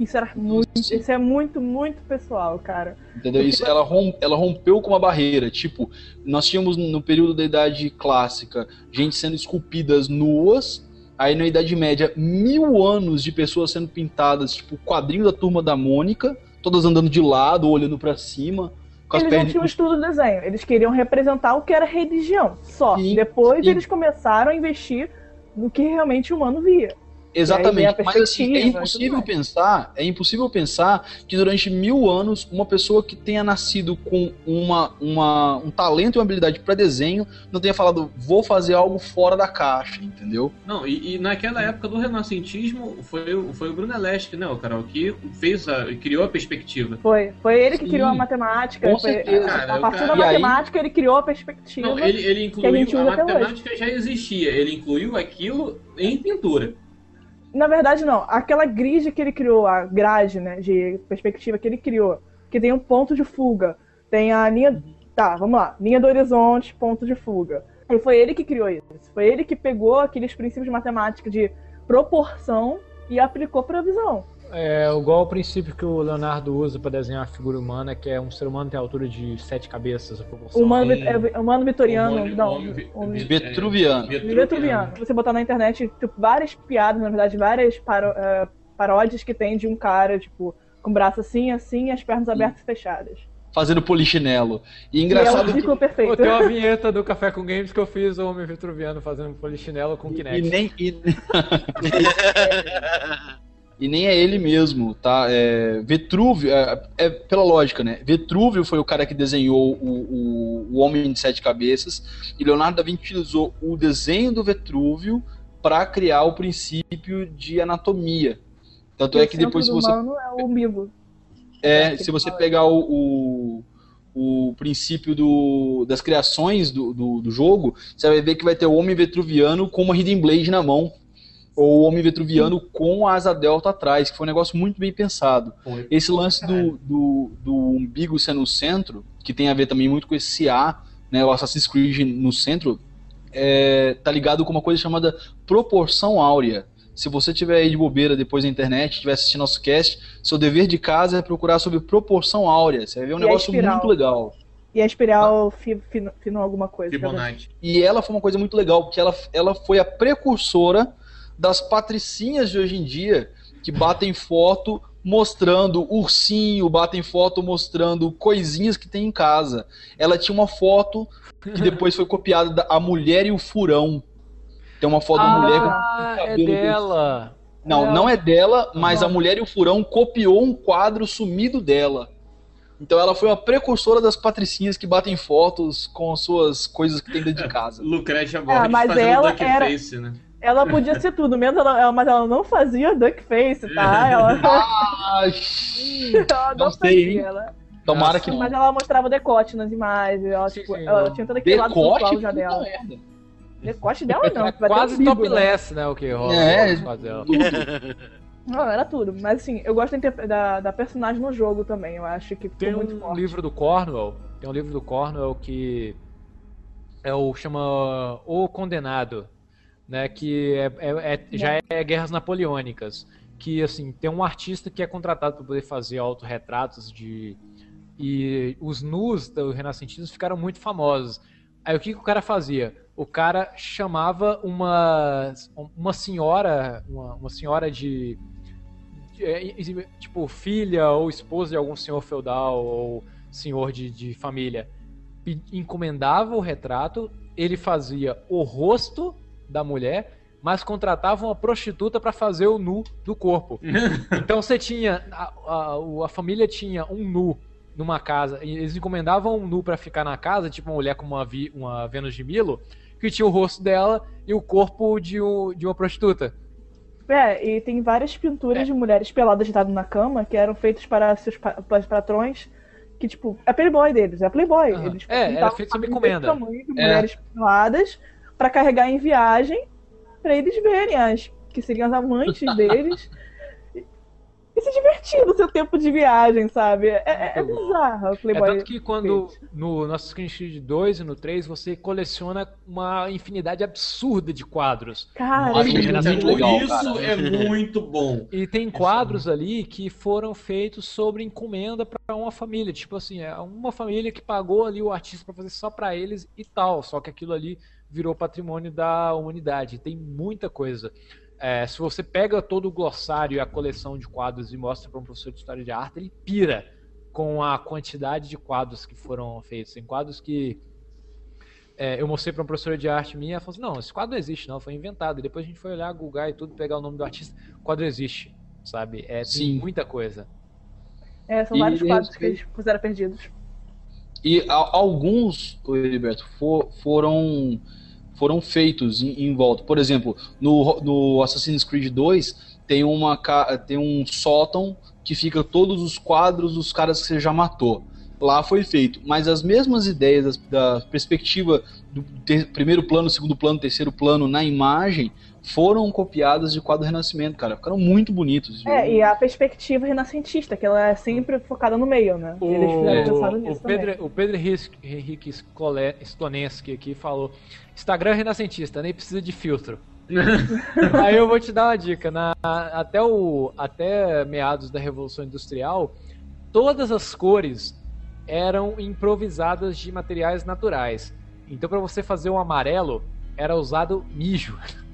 Isso era muito. Isso é muito, muito pessoal, cara. Entendeu? Isso, ela, rom- ela rompeu com uma barreira. Tipo, nós tínhamos no período da Idade Clássica gente sendo esculpidas nuas. Aí na Idade Média, mil anos de pessoas sendo pintadas, tipo, o quadrinho da turma da Mônica, todas andando de lado, olhando pra cima, Eles não pernas. tinham estudo do desenho, eles queriam representar o que era religião, só. Sim, Depois sim. eles começaram a investir no que realmente o humano via. Exatamente, a mas assim, é impossível pensar, é impossível pensar que durante mil anos uma pessoa que tenha nascido com uma, uma, um talento e uma habilidade para desenho não tenha falado, vou fazer algo fora da caixa, entendeu? Não, e, e naquela época do renascentismo foi, o- foi o Brunelleschi, né, o Carol, que fez a, criou a perspectiva. Foi, foi ele que Sim, criou a matemática. com foi- certeza. Cara, a partir cara- da E aí- matemática, ele criou a perspectiva. Não, ele, ele que a gente incluiu, a, hoje. matemática já existia, ele incluiu aquilo em pintura. Na verdade, não. Aquela grid que ele criou, a grade, né, de perspectiva que ele criou, que tem um ponto de fuga, tem a linha. Tá, vamos lá. Linha do horizonte, ponto de fuga. E foi ele que criou isso. Foi ele que pegou aqueles princípios de matemática de proporção e aplicou para a visão. É igual o princípio que o Leonardo usa para desenhar a figura humana, que é um ser humano tem a altura de sete cabeças, a proporção. O humano, é, humano vitoriano, Homem- não. homem vi- homem- vi- Vitruviano. é, Vitruviano. Você botar na internet tipo, várias piadas, na verdade, várias paro- eh, paródias que tem de um cara, tipo, com o braço assim, assim, e as pernas abertas e fechadas. Fazendo polichinelo. E E é engraçado um ciclo Pô, perfeito. tem uma vinheta do Café com Games que eu fiz o Homem Vitruviano fazendo polichinelo com que Kinect. e nem, e... E nem é ele mesmo, tá? É, Vitrúvio, é, é pela lógica, né? Vitrúvio foi o cara que desenhou o, o, o Homem de Sete Cabeças, e Leonardo da Vinci utilizou o desenho do Vitrúvio para criar o princípio de anatomia. Tanto é que O centro depois, se você, é o umbigo. é, que se você pegar o, o, o princípio do, das criações do, do, do jogo, você vai ver que vai ter o Homem Vitruviano com uma Hidden Blade na mão. Ou o Homem Vitruviano com a asa delta atrás, que foi um negócio muito bem pensado. Foi. Esse lance do, do, do umbigo ser no centro, que tem a ver também muito com esse A, né, o Assassin's Creed no centro, é, tá ligado com uma coisa chamada proporção áurea. Se você tiver aí de bobeira depois na internet, estiver assistindo nosso cast, seu dever de casa é procurar sobre proporção áurea. Você vai ver um E negócio muito legal. E a espiral fi- fino, fino alguma coisa. Fibonacci. E ela foi uma coisa muito legal, porque ela, ela foi a precursora das patricinhas de hoje em dia, que batem foto mostrando ursinho, batem foto mostrando coisinhas que tem em casa. Ela tinha uma foto que depois foi copiada da A Mulher e o Furão. Tem uma foto da mulher com Ah, é cabelo dela. Não, É. não é dela, mas a Mulher e o Furão copiou um quadro sumido dela. Então ela foi uma precursora das patricinhas que batem fotos com as suas coisas que tem dentro de casa. Lucrécia Borges mas fazendo ela duckface, né? Ela podia ser tudo, menos ela, ela- mas ela não fazia duckface, tá? Ela, Ah, ela não, não sei, fazia. Ela, tomara que mas ela mostrava decote nas imagens. Ela, Sim, tipo, sim, ela não. tinha todo aquele lado decote, sensual já dela. merda. Decote dela não, É quase umbigo, né? topless, né? O que rola É. caso dela. Não, era tudo. Mas assim, eu gosto da, da, personagem no jogo também. Eu acho que Tem muito um forte. livro do Cornwell, tem um livro do Cornwell que é o chama O Condenado, né, que é, é- é- já é Guerras Napoleônicas, que assim, tem um artista que é contratado para poder fazer autorretratos de e os nus do renascentismo ficaram muito famosos. Aí o que, que o cara fazia? O cara chamava uma uma senhora, uma, uma senhora de de- é, tipo filha ou esposa de algum senhor feudal ou senhor de, de família encomendava o retrato ele fazia o rosto da mulher mas contratava uma prostituta para fazer o nu do corpo então você tinha a, a, a família tinha um nu numa casa e eles encomendavam um nu para ficar na casa tipo uma mulher com uma, vi, uma Vênus de Milo que tinha o rosto dela e o corpo de, um, de uma prostituta É, e tem várias pinturas É. de mulheres peladas deitadas na cama que eram feitas para seus pa- para os patrões. Que, tipo, é Playboy deles, é Playboy. Aham. Eles É, era pintavam feito sob encomenda. tamanho de É. mulheres peladas para carregar em viagem para eles verem as que seriam as amantes deles. E- se divertir no seu tempo de viagem, sabe? É, é, é bizarro É Playboy. tanto que quando fez. no nosso Assassin's Creed 2 e no 3 você coleciona uma infinidade absurda de quadros. Cara, é que muito muito legal, Isso cara. é muito bom. E tem quadros ali que foram feitos sobre encomenda para uma família. Tipo assim, é uma família que pagou ali o artista para fazer só para eles e tal. Só que aquilo ali virou patrimônio da humanidade. Tem muita coisa. É, se você pega todo o glossário e a coleção de quadros e mostra para um professor de história de arte, ele pira com a quantidade de quadros que foram feitos. Tem quadros que é, eu mostrei pra uma professora de arte minha, ela falou assim, não, esse quadro não existe não, foi inventado. E depois a gente foi olhar, googar e tudo, pegar o nome do artista, o quadro existe, sabe? É, tem Sim. muita coisa. É, são E vários quadros que eles puseram perdidos. E a- alguns, Heriberto, for- foram, foram feitos em, em volta. Por exemplo, no, no Assassin's Creed 2 tem, uma, tem um sótão que fica todos os quadros dos caras que você já matou. Lá foi feito, mas as mesmas ideias das- da perspectiva do ter- primeiro plano, segundo plano, terceiro plano na imagem foram copiadas de quadro Renascimento, cara. Ficaram muito bonitos. É, e a perspectiva renascentista, que ela é sempre focada no meio, né? Eles fizeram O, nisso o também. Pedro, o Pedro Henrique- Henrique Skole- Stonensky aqui falou: Instagram renascentista, nem precisa de filtro. Aí eu vou te dar uma dica. Na, até, o, até meados da Revolução Industrial, todas as cores eram improvisadas de materiais naturais. Então, para você fazer um amarelo, era usado mijo.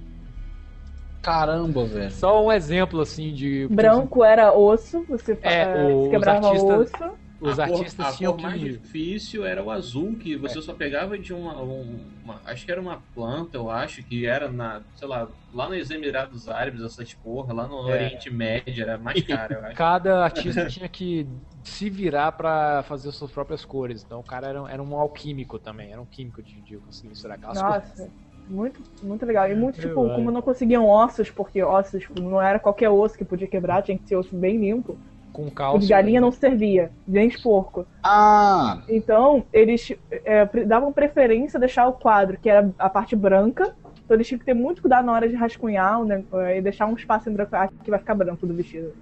Caramba, velho. Só um exemplo assim de. Branco era osso, você É, eh, os se quebrava artistas- osso. Os a cor- artistas a tinham cor que mais difícil era o azul, que você só pegava de uma, um- uma- Acho que era uma planta, eu acho, que era na. Sei lá, lá nos Emirados Árabes, essas porra, lá no É. Oriente Médio, era mais caro, eu acho. Cada artista tinha que se virar pra fazer suas próprias cores. Então o cara era, era um alquímico também, era um químico de, de conseguir misturar aquelas cores. Muito, muito legal. E muito, tipo, Vai. como não conseguiam ossos, porque ossos tipo, não era qualquer osso que podia quebrar, tinha que ser osso bem limpo. Com O cálcio. de galinha não servia, nem de porco. Ah, Então, eles é, davam preferência a deixar o quadro, que era a parte branca. Então, eles tinham que ter muito cuidado na hora de rascunhar né, e deixar um espaço em branco ah, que vai ficar branco do vestido.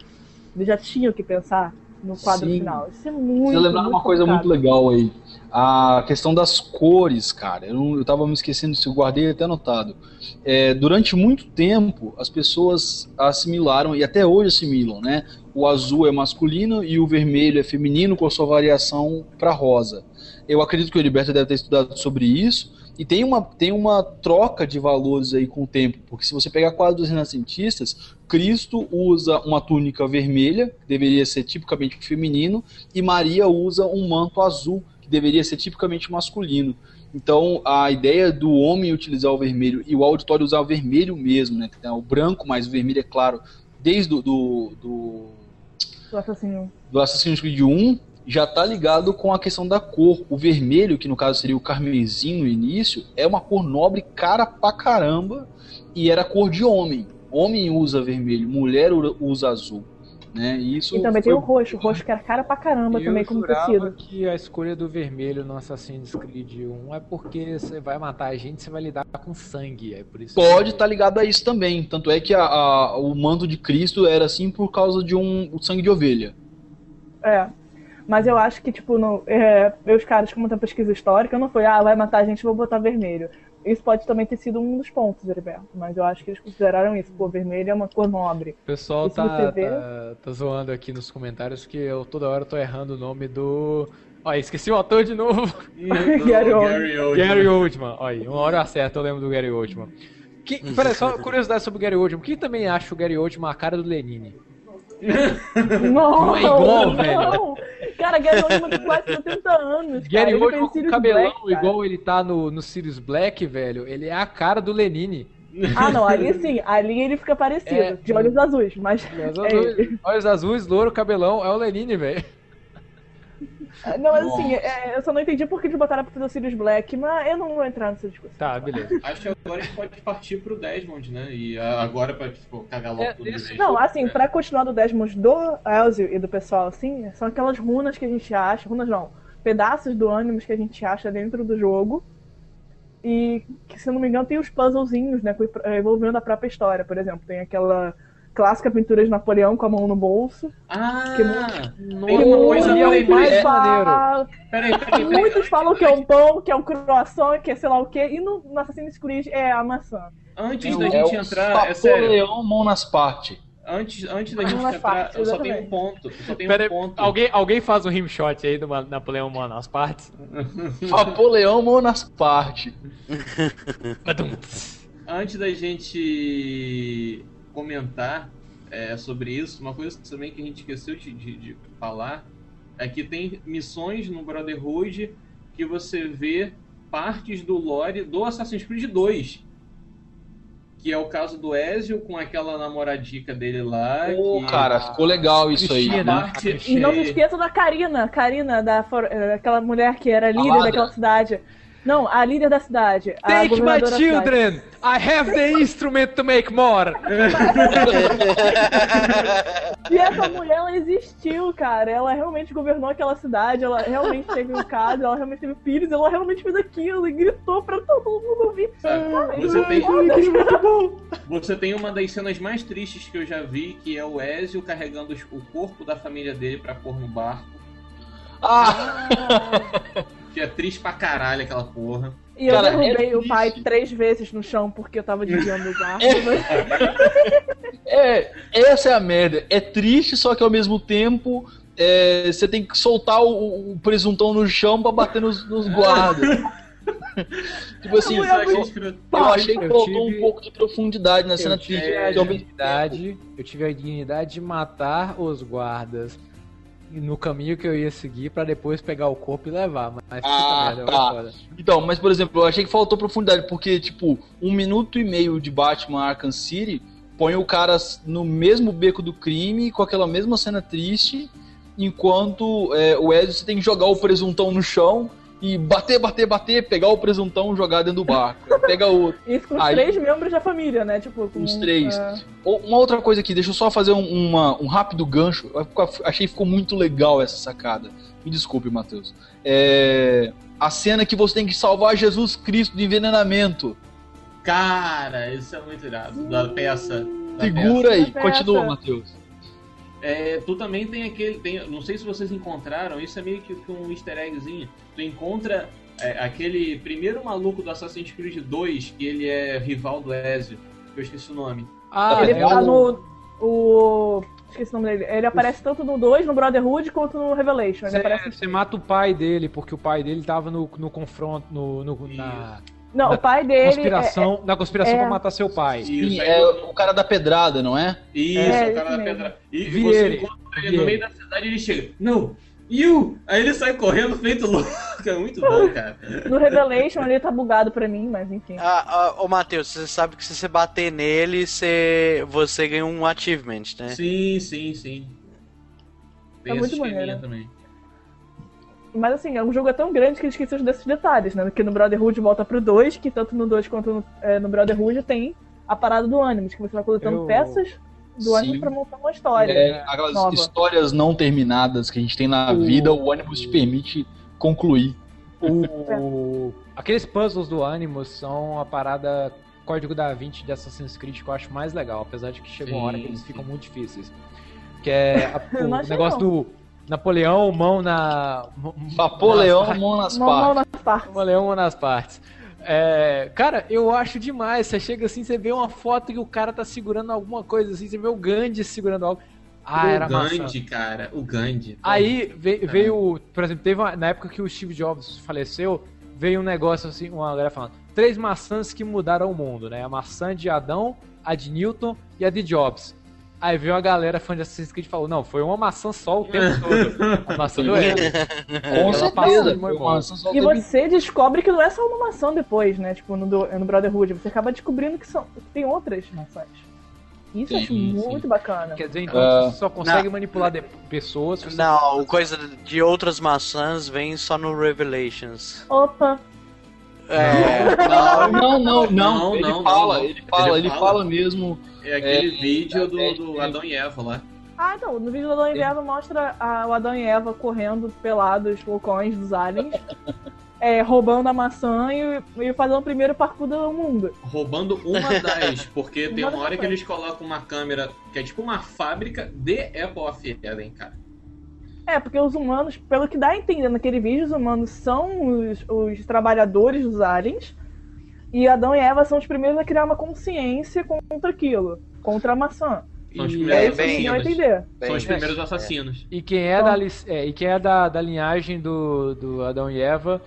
Eles já tinham que pensar no quadro Sim. final. Isso é muito. Você lembrar uma coisa muito legal aí. A questão das cores, cara. Eu, não, eu tava me esquecendo disso, eu guardei até anotado. É, durante muito tempo, as pessoas assimilaram, e até hoje assimilam, né? O azul é masculino e o vermelho é feminino, com a sua variação para rosa. Eu acredito que o Heriberto deve ter estudado sobre isso. E tem uma, tem uma troca de valores aí com o tempo, porque se você pegar quadros renascentistas, Cristo usa uma túnica vermelha, que deveria ser tipicamente feminino, e Maria usa um manto azul, deveria ser tipicamente masculino. Então, a ideia do homem utilizar o vermelho e o auditório usar o vermelho mesmo, né? Então, O branco mais o vermelho, é claro, desde o do, do, Do assassino. do Assassin's Creed 1 já tá ligado com a questão da cor. O vermelho, que no caso seria o carmesim no início, é uma cor nobre cara pra caramba e era cor de homem. Homem usa vermelho, mulher usa azul. Né? E isso E também foi- tem o roxo. O roxo que era cara pra caramba Eu também como tecido. que a escolha do vermelho no Assassin's Creed 1 é porque você vai matar a gente, você vai lidar com sangue. É por isso Pode que- estar ligado a isso também. Tanto é que a- a- o manto de Cristo era assim por causa de um o sangue de ovelha. É. Mas eu acho que, tipo, no, é, os caras, como tem pesquisa histórica, não foi, ah, vai matar a gente, vou botar vermelho. Isso pode também ter sido um dos pontos, Heriberto. Mas eu acho que eles consideraram isso. Pô, vermelho é uma cor nobre. O pessoal tá, vê- tá, tá zoando aqui nos comentários que eu toda hora tô errando o nome do. Ó, esqueci o ator de novo. Gary Oldman. Gary Oldman. Gary Oldman. Ó, aí, uma hora eu acerto, eu lembro do Gary Oldman. Que, peraí, só curiosidade sobre o Gary Oldman. Quem também acha o Gary Oldman a cara do Lenine? Não, Não é igual, não. velho. Cara, Gary Oldman tem quase 70 anos. Gary cara. Oldman com cabelão Black, igual ele tá no, no Sirius Black, velho. Ele é a cara do Lenine. Ah, não, ali sim. Ali ele fica parecido. É. De olhos azuis, mas. Olhos é azuis, ele. olhos azuis, louro, cabelão, é o Lenine, velho. Não, mas assim, é, eu só não entendi por que eles botaram pra fazer o Sirius Black, mas eu não vou entrar nessa discussão. Tá, beleza. Acho que agora a gente pode partir pro Desmond, né? E ah, agora pra tipo, cagar logo É, tudo isso-. Não, assim, pra continuar do Desmond do Elzio e do pessoal, assim, são aquelas runas que a gente acha, runas não, pedaços do Animus que a gente acha dentro do jogo. E que, se eu não me engano, tem os puzzlezinhos, né, envolvendo a própria história. Por exemplo, tem aquela clássica pintura de Napoleão com a mão no bolso. Ah! Que tem que uma coisa peraí, peraí, peraí. Muitos falam que é um pão, que é um croissant, que é sei lá o quê, e no, no Assassin's Creed é a maçã. Antes É da gente é o entrar, é sério. Napoleão mão nas partes. Antes, antes da gente é entrar, eu só tenho um ponto. Só tenho Pera um aí, ponto. alguém, alguém faz um rimshot aí do Napoleão Mano as partes? Napoleão mão nas partes. Antes da gente comentar é, sobre isso, uma coisa também que a gente esqueceu de, de- de falar é que tem missões no Brotherhood que você vê partes do lore do Assassin's Creed 2. Que é o caso do Ezio com aquela namoradica dele lá. Pô, que- cara, ficou legal isso aí. Cristina. A né? parte- E não me esqueça da Karina, Karina, da, for- eh, aquela mulher que era líder daquela cidade. Não, a líder da cidade. a Take my governadora da cidade. children! I have the instrument to make more! E essa mulher, ela existiu, cara. Ela realmente governou aquela cidade, ela realmente teve um caso, ela realmente teve filhos, ela realmente fez aquilo e gritou pra todo mundo ouvir. Cara, você é tem- foda. Você tem uma das cenas mais tristes que eu já vi, que é o Ezio carregando o corpo da família dele pra pôr no barco. Ah, Que é triste pra caralho aquela porra. E eu Cara, derrubei é o pai três vezes no chão porque eu tava desviando o barco. é, essa é a merda. É triste, só que ao mesmo tempo é, você tem que soltar o, o presuntão no chão pra bater nos, nos guardas. tipo assim, Isso eu achei eu, eu achei que Eu faltou tive- um pouco de profundidade na cena Eu tive, triste. a dignidade, eu tive a dignidade de matar os guardas no caminho que eu ia seguir pra depois pegar o corpo e levar. Mas Ah, merda, tá. Então, mas por exemplo, eu achei que faltou profundidade, porque, tipo, um minuto e meio de Batman Arkham City põe o cara no mesmo beco do crime, com aquela mesma cena triste, enquanto é, o Ezio você tem que jogar o presuntão no chão e bater, bater, bater, pegar o presuntão e jogar dentro do barco. Pega outro. Isso com os Aí- três membros da família, né? Tipo, com Os três. Ou- Uma outra coisa aqui, deixa eu só fazer um, uma- um rápido gancho. Eu achei que ficou muito legal essa sacada. Me desculpe, Matheus. É, a cena que você tem que salvar Jesus Cristo do envenenamento. Cara, isso é muito irado. Da peça. Da Segura aí, Peça. continua, Matheus. É, tu também tem aquele. Tem, não sei se vocês encontraram, isso é meio que, um easter eggzinho. Tu encontra é, aquele primeiro maluco do Assassin's Creed 2, que ele é rival do Ezio, que eu esqueci o nome. Ah, ele é tá o- no. O. Esqueci o nome dele. Ele aparece tanto no 2, no Brotherhood, quanto no Revelation. Você, aparece... você mata o pai dele, porque o pai dele tava no, no confronto, no, no- na Não, na o pai dele. conspiração, na conspiração é- pra matar seu pai. Isso, é o cara da pedrada, não é? Isso, É, o cara isso da mesmo. pedra. E Vi você ele, encontra ele no meio da cidade e ele chega. Não! You! Aí ele sai correndo feito louco. É muito bom, cara. é- No Revelation ele tá bugado pra mim, mas enfim. Ah, ah, ô Matheus, você sabe que se você bater nele, você, você ganha um achievement, né? Sim, sim, sim. Tem É muito maneiro. também. Mas assim, é um jogo é tão grande que esqueceu desses detalhes, né? Que no Brotherhood volta pro 2, que tanto no 2 quanto no, é, no Brotherhood tem a parada do Animus, que você vai coletando Eu- peças do Sim. Animus pra montar uma história. É, aquelas nova. histórias não terminadas que a gente tem na O- vida, o ônibus te permite concluir. O... Aqueles puzzles do Animus são a parada Código da Vinci de Assassin's Creed que eu acho mais legal, apesar de que chega uma hora que Sim, eles sim. ficam muito difíceis. Que é a- o negócio não. do Napoleão, mão na. Napoleão, nas mão nas mão partes. nas partes. Napoleão mão nas partes. É, cara, eu acho demais. Você chega assim, você vê uma foto que o cara tá segurando alguma coisa assim, você vê o Gandhi segurando algo. Ah, era o. Gandhi, cara. O Gandhi. Aí veio, veio, por exemplo, teve uma- na época que o Steve Jobs faleceu, veio um negócio assim, uma galera falando, três maçãs que mudaram o mundo, né? A maçã de Adão, a de Newton e a de Jobs. Aí veio a galera fã de Assassin's Creed e falou, não, foi uma maçã só o tempo todo. A maçã do Eden. Com certeza. uma E você descobre que não é só uma maçã depois, né? Tipo, no, no Brotherhood. Você acaba descobrindo que, são, que tem outras maçãs. Isso eu acho Sim, sim. muito bacana. Quer dizer, então, Ah. você só consegue manipular de- pessoas. se você- Não, coisa de outras maçãs vem só no Revelations. Opa, É, Não, não, não, não. Não, ele, não, fala, não. ele fala, ele Ele fala, fala. mesmo. É aquele É, vídeo do, é, do é. Adão e Eva lá. Ah, então, no vídeo do Adão e Eva mostra a- o Adão e Eva correndo pelados loucões dos aliens, é, roubando a maçã e, e fazendo o primeiro parkour do mundo. Roubando uma das, porque tem Uma hora que eles colocam uma câmera que é tipo uma fábrica de Apple of Eden, cara. É, porque os humanos, pelo que dá a entender naquele vídeo, os humanos são os, os trabalhadores dos aliens e Adão e Eva são os primeiros a criar uma consciência contra aquilo, contra a maçã. São os primeiros É assassinos. entender. São os primeiros é. assassinos. E quem é, Então- da, é, e quem é da, da linhagem do, do Adão e Eva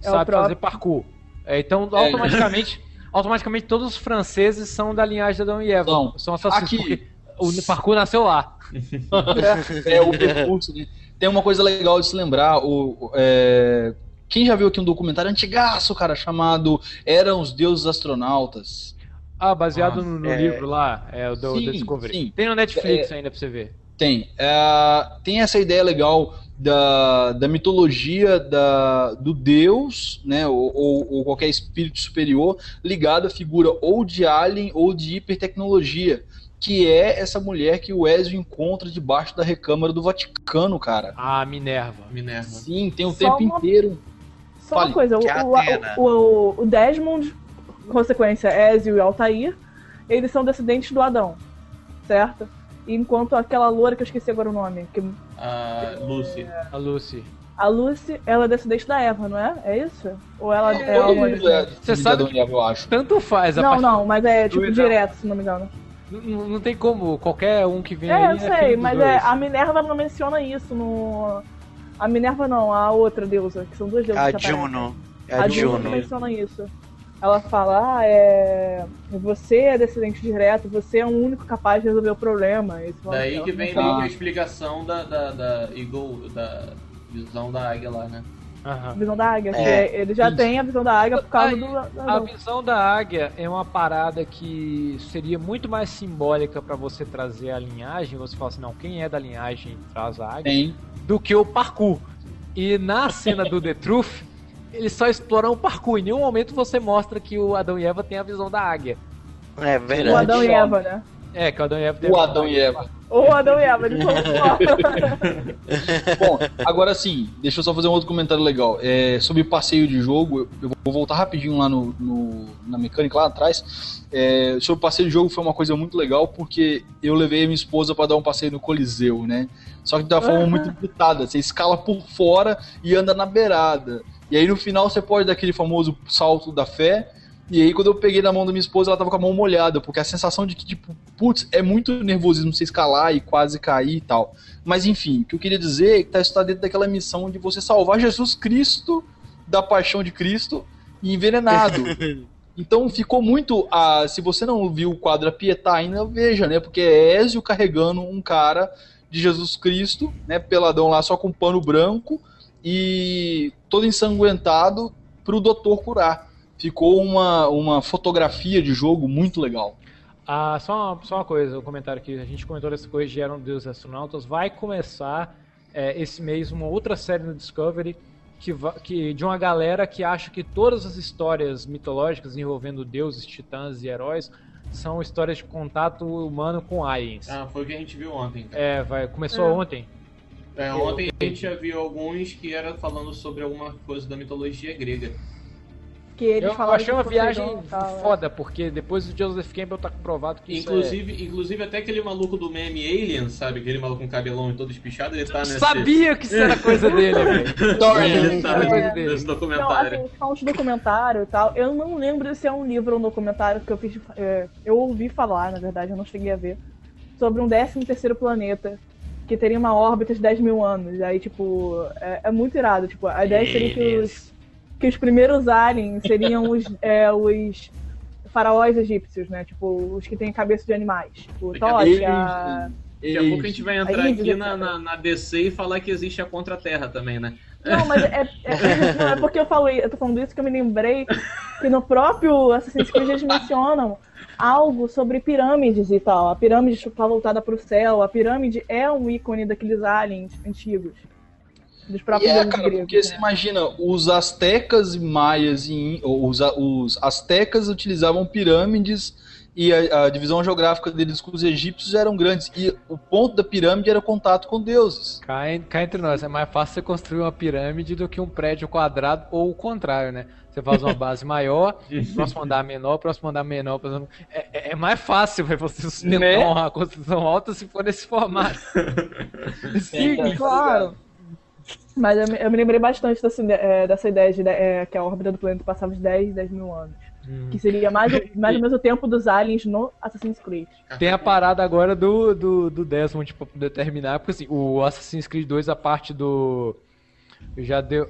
É sabe próprio. fazer parkour. É, então, automaticamente, automaticamente todos os franceses são da linhagem de Adão e Eva. São. São assassinos, Aqui. o parkour nasceu lá. É o percurso. né? Tem uma coisa legal de se lembrar. O, o- é, Quem já viu aqui um documentário antigaço, cara, chamado Eram os Deuses Astronautas? Ah, baseado Ah, no, no é. livro lá, é o do Sim, Discovery. sim. Tem no Netflix É. ainda pra você ver. Tem. É, tem essa ideia legal da, da mitologia da, do Deus, né, ou, ou- ou qualquer espírito superior, ligado à figura ou de alien ou de hipertecnologia, que é essa mulher que o Ezio encontra debaixo da recâmara do Vaticano, cara. A Minerva. Minerva. Sim, tem o Só tempo uma- inteiro. Só Fale. uma coisa, o, Que é o, o, o- Desmond, consequência, Ezio e Altair, eles são descendentes do Adão, certo? Enquanto aquela loura que eu esqueci agora o nome, que A Lucy. A Lucy. a Lucy, ela é descendente da Eva, não é? É isso? Ou ela é, Todo uma é Você sabe e Eva, eu acho. Tanto faz a Não, parte- não, mas é tipo Dois, direto, se não me engano. Não, não tem como, qualquer um que vem É, aí eu é sei, mas é, a Minerva não menciona isso no. A Minerva não, a outra deusa, que são duas deusas. A. Juno. É A a Juno Juno. menciona isso. Ela fala, ah, é... você é descendente direto, você é o único capaz de resolver o problema. Esse Daí que vem que a explicação da, da, da Eagle, da visão da águia lá, né? Aham. Visão da águia. É, que ele já isso. tem a visão da águia por causa Aí, do. A visão da águia é uma parada que seria muito mais simbólica pra você trazer a linhagem. Você fala assim, não, quem é da linhagem traz a águia, Tem. Do que o parkour. E na cena do The Truth, eles só exploram o parkour. Em nenhum momento você mostra que o Adão e Eva têm a visão da águia. É O verdade. Adão e Eva, né? É, que o Adão e Eva O Adão e. Eva. Ou o Adão e Eva, eles são fora. Bom, agora sim, deixa eu só fazer um outro comentário legal. É, sobre passeio de jogo, eu vou voltar rapidinho lá no, no- na mecânica lá atrás. É, sobre o passeio de jogo foi uma coisa muito legal porque eu levei a minha esposa para dar um passeio no Coliseu, né? Só que de uma forma muito limitada. Você escala por fora e anda na beirada. E aí no final você pode dar aquele famoso salto da fé. E aí, quando eu peguei na mão da minha esposa, ela tava com a mão molhada, porque a sensação de que, tipo, putz, é muito nervosismo você escalar e quase cair e tal. Mas enfim, o que eu queria dizer é que tá, isso tá dentro daquela missão de você salvar Jesus Cristo da paixão de Cristo e envenenado. Então ficou muito. ah, se você não viu o quadro A Pietà ainda, veja, né? Porque é Ezio carregando um cara de Jesus Cristo, né? Peladão lá só com pano branco e todo ensanguentado pro doutor curar. Ficou uma, uma fotografia de jogo muito legal. Ah, só uma, só uma coisa, um comentário aqui. A gente comentou dessa coisa de Eram Deus Astronautas. Vai começar é, esse mês uma outra série no Discovery que, que, de uma galera que acha que todas as histórias mitológicas envolvendo deuses, titãs e heróis são histórias de contato humano com aliens. Ah, foi o que a gente viu ontem. É, vai, começou É. ontem. É, ontem a gente já viu alguns que era falando sobre alguma coisa da mitologia grega. Que eles Eu falaram achei uma viagem tal, é. foda, porque depois o Joseph Campbell tá comprovado que isso é... Inclusive, inclusive até aquele maluco do meme Alien, sabe? Aquele maluco com cabelão e todo espichado, ele tá nesse... Sabia que isso era coisa dele, velho. Ele tá nesse documentário. assim, de documentário e tal. Eu não lembro se é um livro ou um documentário que eu fiz. é, eu ouvi falar, na verdade, eu não cheguei a ver. Sobre um 13 terceiro planeta. Que teria uma órbita de 10 mil anos. Aí, tipo, é, é muito irado. Tipo, a ideia seria que os, que os primeiros aliens seriam os, é, os faraós egípcios, né? Tipo, os que têm cabeça de animais. Tipo, Tocha, a- Daqui a pouco a gente vai entrar Aí, aqui na, na, na DC e falar que existe a Contra-Terra também, né? Não, mas é, é- não, é porque eu falei, eu tô falando isso que eu me lembrei que no próprio Assassin's Creed eles mencionam algo sobre pirâmides e tal. A pirâmide está voltada para o céu, a pirâmide é um ícone daqueles aliens antigos. Dos E próprios é, deuses cara, gregos, porque você né? imagina, os astecas e maias, e, os, os astecas utilizavam pirâmides e a, a divisão geográfica deles com os egípcios eram grandes. E o ponto da pirâmide era o contato com deuses. Cá, cá entre nós, é mais fácil você construir uma pirâmide do que um prédio quadrado ou o contrário, né? Você faz uma base maior, próximo andar menor, próximo andar menor. próximo- É, é- é mais fácil você sustentar Né? uma construção alta se for nesse formato. Sim, Então, Claro. Mas eu me, eu me lembrei bastante dessa, é, dessa ideia de é, que a órbita do planeta passava de 10, 10 mil anos. Que seria mais, o- mais ou menos o tempo dos aliens no Assassin's Creed. Tem a parada agora do, do, do Desmond pra poder terminar, porque assim, o Assassin's Creed 2, a parte do. Já deu.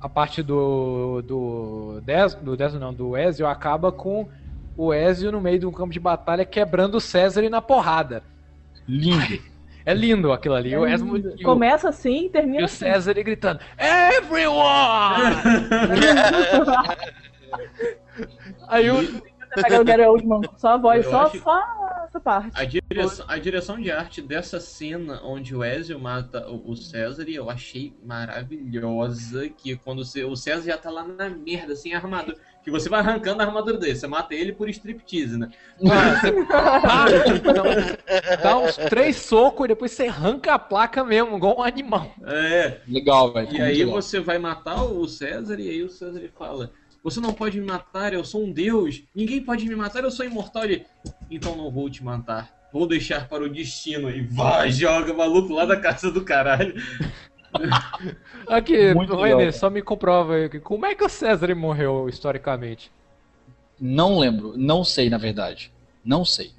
A parte do. Do, Des, do Desmond, não, do Ezio acaba com o Ezio no meio de um campo de batalha quebrando o César na porrada. Lindo. É lindo aquilo ali. O e o, Começa assim e e termina o assim. César gritando: Everyone! Aí o. Pega o Gary Oldman, só a voz, só, acho- só essa parte. A direção, a direção de arte dessa cena onde o Ezio mata o o César, eu achei maravilhosa. Que quando você- o César já tá lá na merda, sem armadura. Que você vai arrancando a armadura dele, você mata ele por striptease, né? Mano, você para, dá, dá uns três socos e depois você arranca a placa mesmo, igual um animal. É. Legal, velho. E aí legal. você vai matar o César e aí o César ele fala: Você não pode me matar, eu sou um deus. Ninguém pode me matar, eu sou imortal. Ele, então não vou te matar. Vou deixar para o destino. E vai, joga maluco lá da casa do caralho. Aqui, Muito só me comprova aí. Como é que o César morreu historicamente? Não lembro, não sei na verdade. Não sei.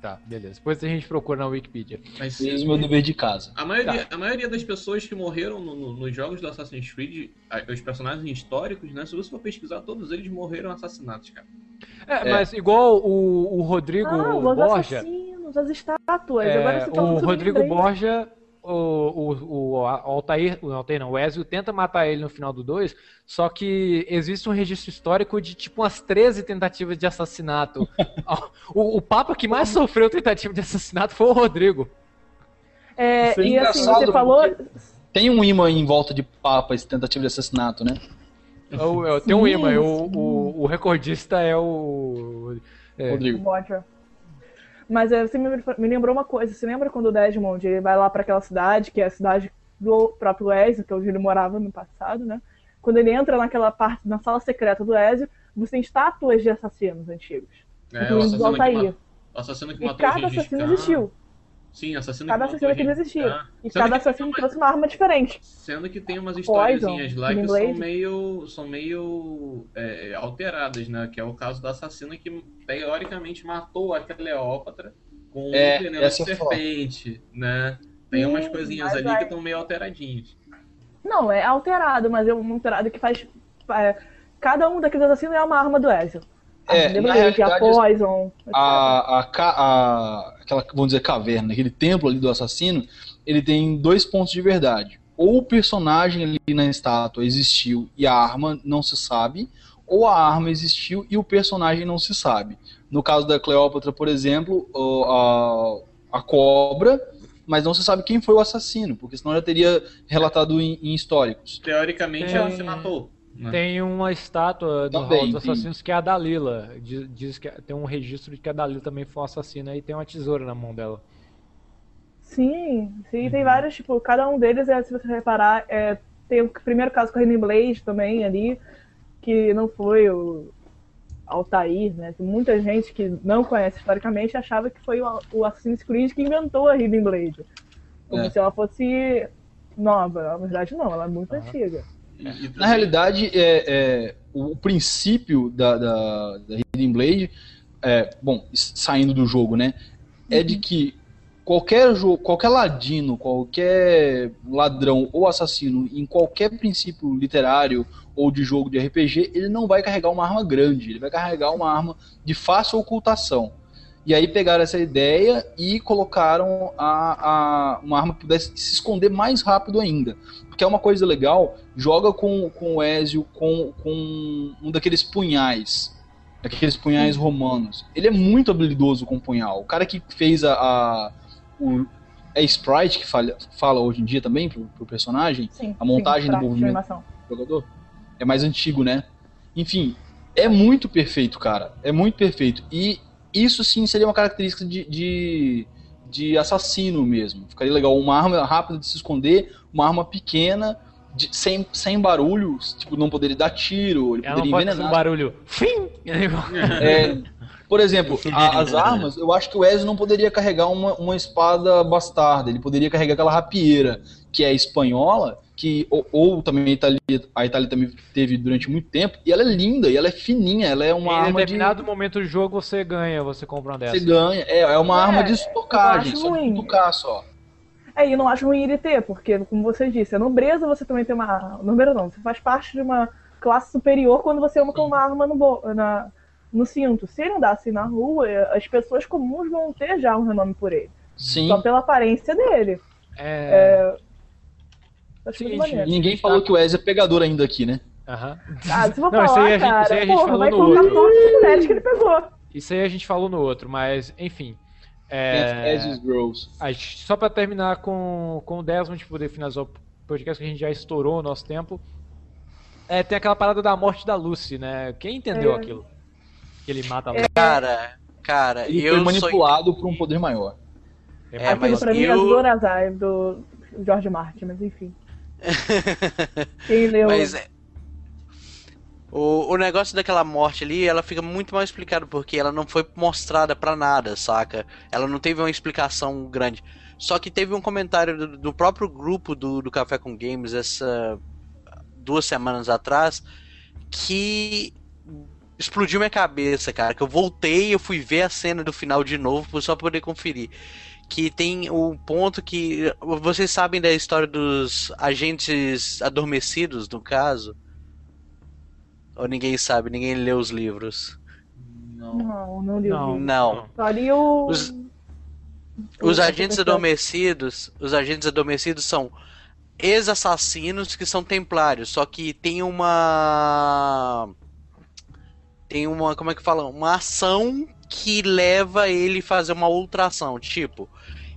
Tá, beleza. Depois a gente procura na Wikipedia. Mas Fiz o meu dever de casa. A maioria, a maioria das pessoas que morreram no- no- nos jogos do Assassin's Creed, os personagens históricos, né? Se você for pesquisar, todos eles morreram assassinatos, cara. É, É. mas igual o, o Rodrigo Ah, os Borja. assassinos, as estátuas. é, Agora você tá o Rodrigo. Borja, o, o, o Altair, o Altair não, o Ezio tenta matar ele no final do 2, só que existe um registro histórico de tipo umas 13 tentativas de assassinato. o, o Papa que mais sofreu tentativa de assassinato foi o Rodrigo. É, é e assim, você falou. Tem um imã em volta de Papa esse tentativa de assassinato, né? O- é, Tem um imã, o, o, o recordista é o. É, Rodrigo. Mas você me, me lembrou uma coisa. Você lembra quando o Desmond ele vai lá pra aquela cidade, que é a cidade do próprio Ezio, que é onde ele morava no passado, né? Quando ele entra naquela parte, na sala secreta do Ezio, você tem estátuas de assassinos antigos. É, o assassino que, ma- o assassino que E matou cada o Gengis assassino existiu. Sim, assassino Cada que assassino que Gengis existiu. Khan. E Sendo cada assassino uma- trouxe uma arma diferente. Sendo que tem umas Poison, historiezinhas lá que são meio, são meio é, alteradas, né? Que é o caso do assassino que teoricamente matou a Cleópatra com É, um veneno de é foda. serpente, né? Tem umas Sim, coisinhas ali aí- que estão meio alteradinhas. Não, é alterado, mas é um alterado que faz. é, cada um daqueles assassinos é uma arma do Ezio. A É, Killing na a realidade, Poison. etc. A, a, a- aquela, vamos dizer, caverna, aquele templo ali do assassino, ele tem dois pontos de verdade. Ou o personagem ali na estátua existiu e a arma não se sabe, ou a arma existiu e o personagem não se sabe. No caso da Cleópatra, por exemplo, a, a cobra, mas não se sabe quem foi o assassino, porque senão já teria relatado em, em históricos. Teoricamente Tem- ela se matou. Né? Tem uma estátua do Também, Hall dos tem. Assassinos que é a Dalila. Diz, diz que tem um registro de que a Dalila também foi assassina e tem uma tesoura na mão dela. Sim, sim, Uhum. tem vários, tipo, cada um deles é, se você reparar, é, tem o primeiro caso com a Hidden Blade também ali, que não foi o Altair, né? Tem muita gente que não conhece historicamente achava que foi o, o Assassin's Creed que inventou a Hidden Blade. Como É. se ela fosse nova. Na verdade, não, ela é muito antiga. E- e- Na realidade, é, é, o princípio da, da, da Hidden Blade, é, bom, saindo do jogo, né? É de que qualquer jogo, qualquer ladino, qualquer ladrão ou assassino em qualquer princípio literário ou de jogo de RPG, ele não vai carregar uma arma grande, ele vai carregar uma arma de fácil ocultação. E aí pegaram essa ideia e colocaram a, a, uma arma que pudesse se esconder mais rápido ainda. Porque é uma coisa legal, joga com, com o Ezio com, com um daqueles punhais. Aqueles punhais romanos. Ele é muito habilidoso com punhal. O cara que fez a. a o, é Sprite que fala, fala hoje em dia também pro, pro personagem, Sim, A montagem sim, do movimento. do jogador. É mais antigo, né? Enfim, é muito perfeito, cara. É muito perfeito. E isso sim seria uma característica de, de, de assassino mesmo. Ficaria legal. Uma arma rápida de se esconder, uma arma pequena, de- sem, sem barulho, tipo, não poderia dar tiro, ele Ela não poderia fazer um envenenar. barulho. Fim! É, por exemplo, a- as armas, eu acho que o Ezio não poderia carregar uma, uma espada bastarda, ele poderia carregar aquela rapieira, que é espanhola, que ou, ou também a Itália, a Itália também teve durante muito tempo, e ela é linda, e ela é fininha, ela é uma em arma de determinado momento do jogo você ganha, você compra uma dessa. você ganha, é, é uma É, arma de estocagem, só de ruim. tocar só. É, e não acho ruim ele ter, porque, como você disse, a nobreza você também tem uma. Nobreza não, você faz parte de uma classe superior quando você anda com uma arma no, bo... na... no cinto. Se ele andasse na rua, as pessoas comuns vão ter já um renome por ele. Sim. Só pela aparência dele. É. Acho Seguinte. Ninguém falou que o Ezio é pegador ainda aqui, né? Aham. Ah, se for Não, isso falar, aí a gente- cara, isso aí a gente porra, falou vai no colocar outro. todas as mulheres que ele pegou. Isso aí a gente falou no outro, mas enfim. É... Gente- só pra terminar com, com o Desmond, poder finalizar o podcast que a gente já estourou o nosso tempo. É, tem aquela parada da morte da Lucy, né? Quem entendeu É. aquilo? Que ele mata a Lucy. Cara, cara, Ele eu foi sou. manipulado por um poder maior. É, Aquilo mas pra mim é eu- Zorazai, do George Martin, mas enfim. Quem leu. Mas é. O, o negócio daquela morte ali, ela fica muito mal explicada, porque ela não foi mostrada pra nada, saca? Ela não teve uma explicação grande. Só que teve um comentário do, do próprio grupo do, do Café com Games essa duas semanas atrás que explodiu minha cabeça, cara. Que eu voltei, eu fui ver a cena do final de novo só pra poder conferir. Que tem o ponto que. Vocês sabem da história dos agentes adormecidos, no caso? Ou ninguém sabe, ninguém leu os livros? Não, não li o Não. Não. Só li o. Os- Os agentes adormecidos, os agentes adormecidos são ex-assassinos que são templários, só que tem uma tem uma, como é que fala? Uma ação que leva ele a fazer uma outra ação, tipo,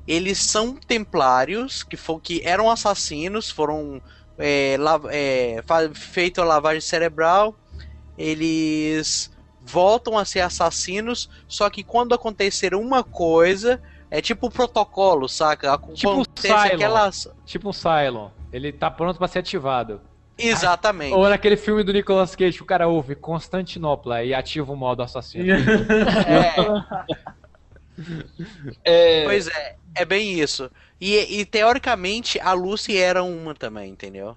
eles são templários que for, que eram assassinos, foram é, la, é, feito a lavagem cerebral, eles voltam a ser assassinos, só que quando acontecer uma coisa, é tipo o protocolo, saca? Tipo o Acontece Cylon. aquela... Tipo um Cylon. Ele tá pronto pra ser ativado. Exatamente. Ou naquele filme do Nicolas Cage, que o cara ouve Constantinopla e ativa o modo assassino. É, Pois é, é bem isso. E, e, teoricamente a Lucy era uma também, entendeu?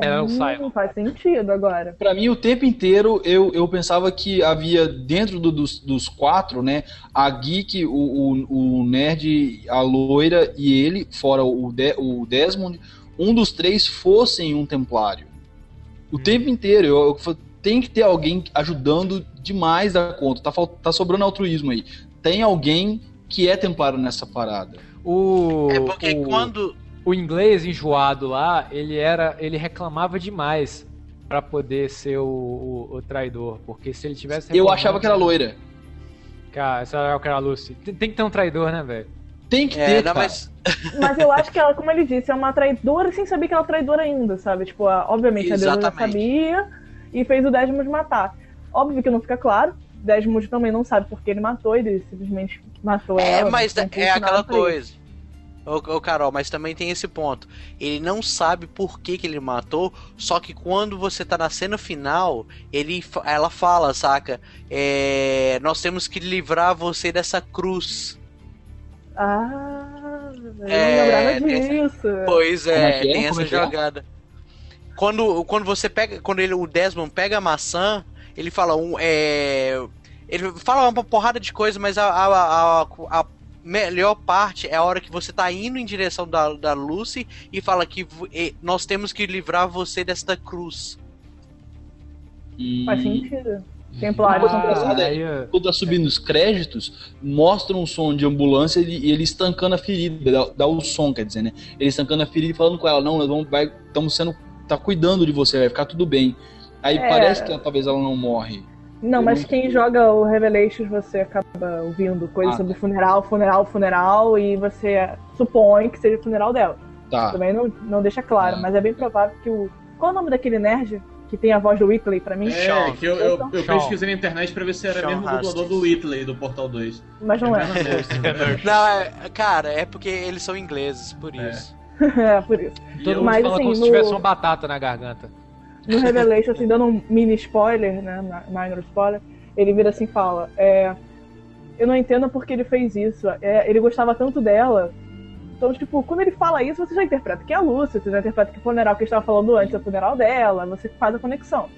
Era o Hum, Cylon. faz sentido agora. Pra mim, o tempo inteiro, eu, eu pensava que havia dentro do- dos, dos quatro, né? A Geek, o, o, o Nerd, a Loira e ele, fora o, De- o Desmond, um dos três fossem um Templário. O tempo inteiro, eu, eu tem que ter alguém ajudando demais da conta. Tá, tá sobrando altruísmo aí. Tem alguém que é Templário nessa parada. O, É porque o, quando. O inglês enjoado lá, ele era, ele reclamava demais pra poder ser o, o, o traidor, porque se ele tivesse Eu achava que era loira. Cara, essa era o que era a Lucy. Tem, tem que ter um traidor, né, velho? Tem que É, ter, não, cara. mas. Mas eu acho que ela, como ele disse, é uma traidora sem saber que ela é traidora ainda, sabe? Tipo, obviamente a deusa já Exatamente. sabia e fez o Desmond matar. Óbvio que não fica claro. Desmond também não sabe porque ele matou, ele simplesmente matou É, ela. mas não é aquela coisa. Ô, ô, Carol, mas também tem esse ponto. Ele não sabe por que, que ele matou, só que quando você tá na cena final, ele, ela fala, saca? É, nós temos que livrar você dessa cruz. Ah, eu É, não lembrava tem- disso. Pois é, é é? tem essa é é? jogada. Quando, quando você pega, quando ele, o Desmond pega a maçã, ele fala um, é, ele fala uma porrada de coisa, mas a, a, a, a melhor parte é a hora que você tá indo em direção da, da Lucy e fala que e- nós temos que livrar você desta cruz. E- Faz sentido. Templários são Ah, aí, ó, quando tá subindo os créditos, mostra um som de ambulância e ele, ele estancando a ferida, dá, dá o som, quer dizer, né? Ele estancando a ferida e falando com ela, não, nós vamos, vai, estamos sendo, tá cuidando de você, vai ficar tudo bem. Aí É. parece que talvez ela não morre. Não, mas não- quem joga o Revelations você acaba ouvindo coisas Ah, sobre funeral, funeral, funeral, e você supõe que seja o funeral dela. Tá. Também não, não deixa claro, É. mas é bem provável que o. Qual é o nome daquele nerd que tem a voz do Whitley pra mim? É, que eu, eu, eu Sean. pesquisei na internet pra ver se era Sean mesmo o dublador do Whitley do Portal 2. Mas não é. Não, é, cara, é porque eles são ingleses, por É. isso. é, por isso. todo mundo fala assim, como se no- tivesse uma batata na garganta. No Revelation, assim, dando um mini spoiler, né? Minor spoiler, ele vira assim e fala: é, Eu não entendo porque ele fez isso. É, ele gostava tanto dela. Então, tipo, quando ele fala isso, você já interpreta que é a Lúcia, você já interpreta que o funeral que ele estava falando antes é o funeral dela, você faz a conexão.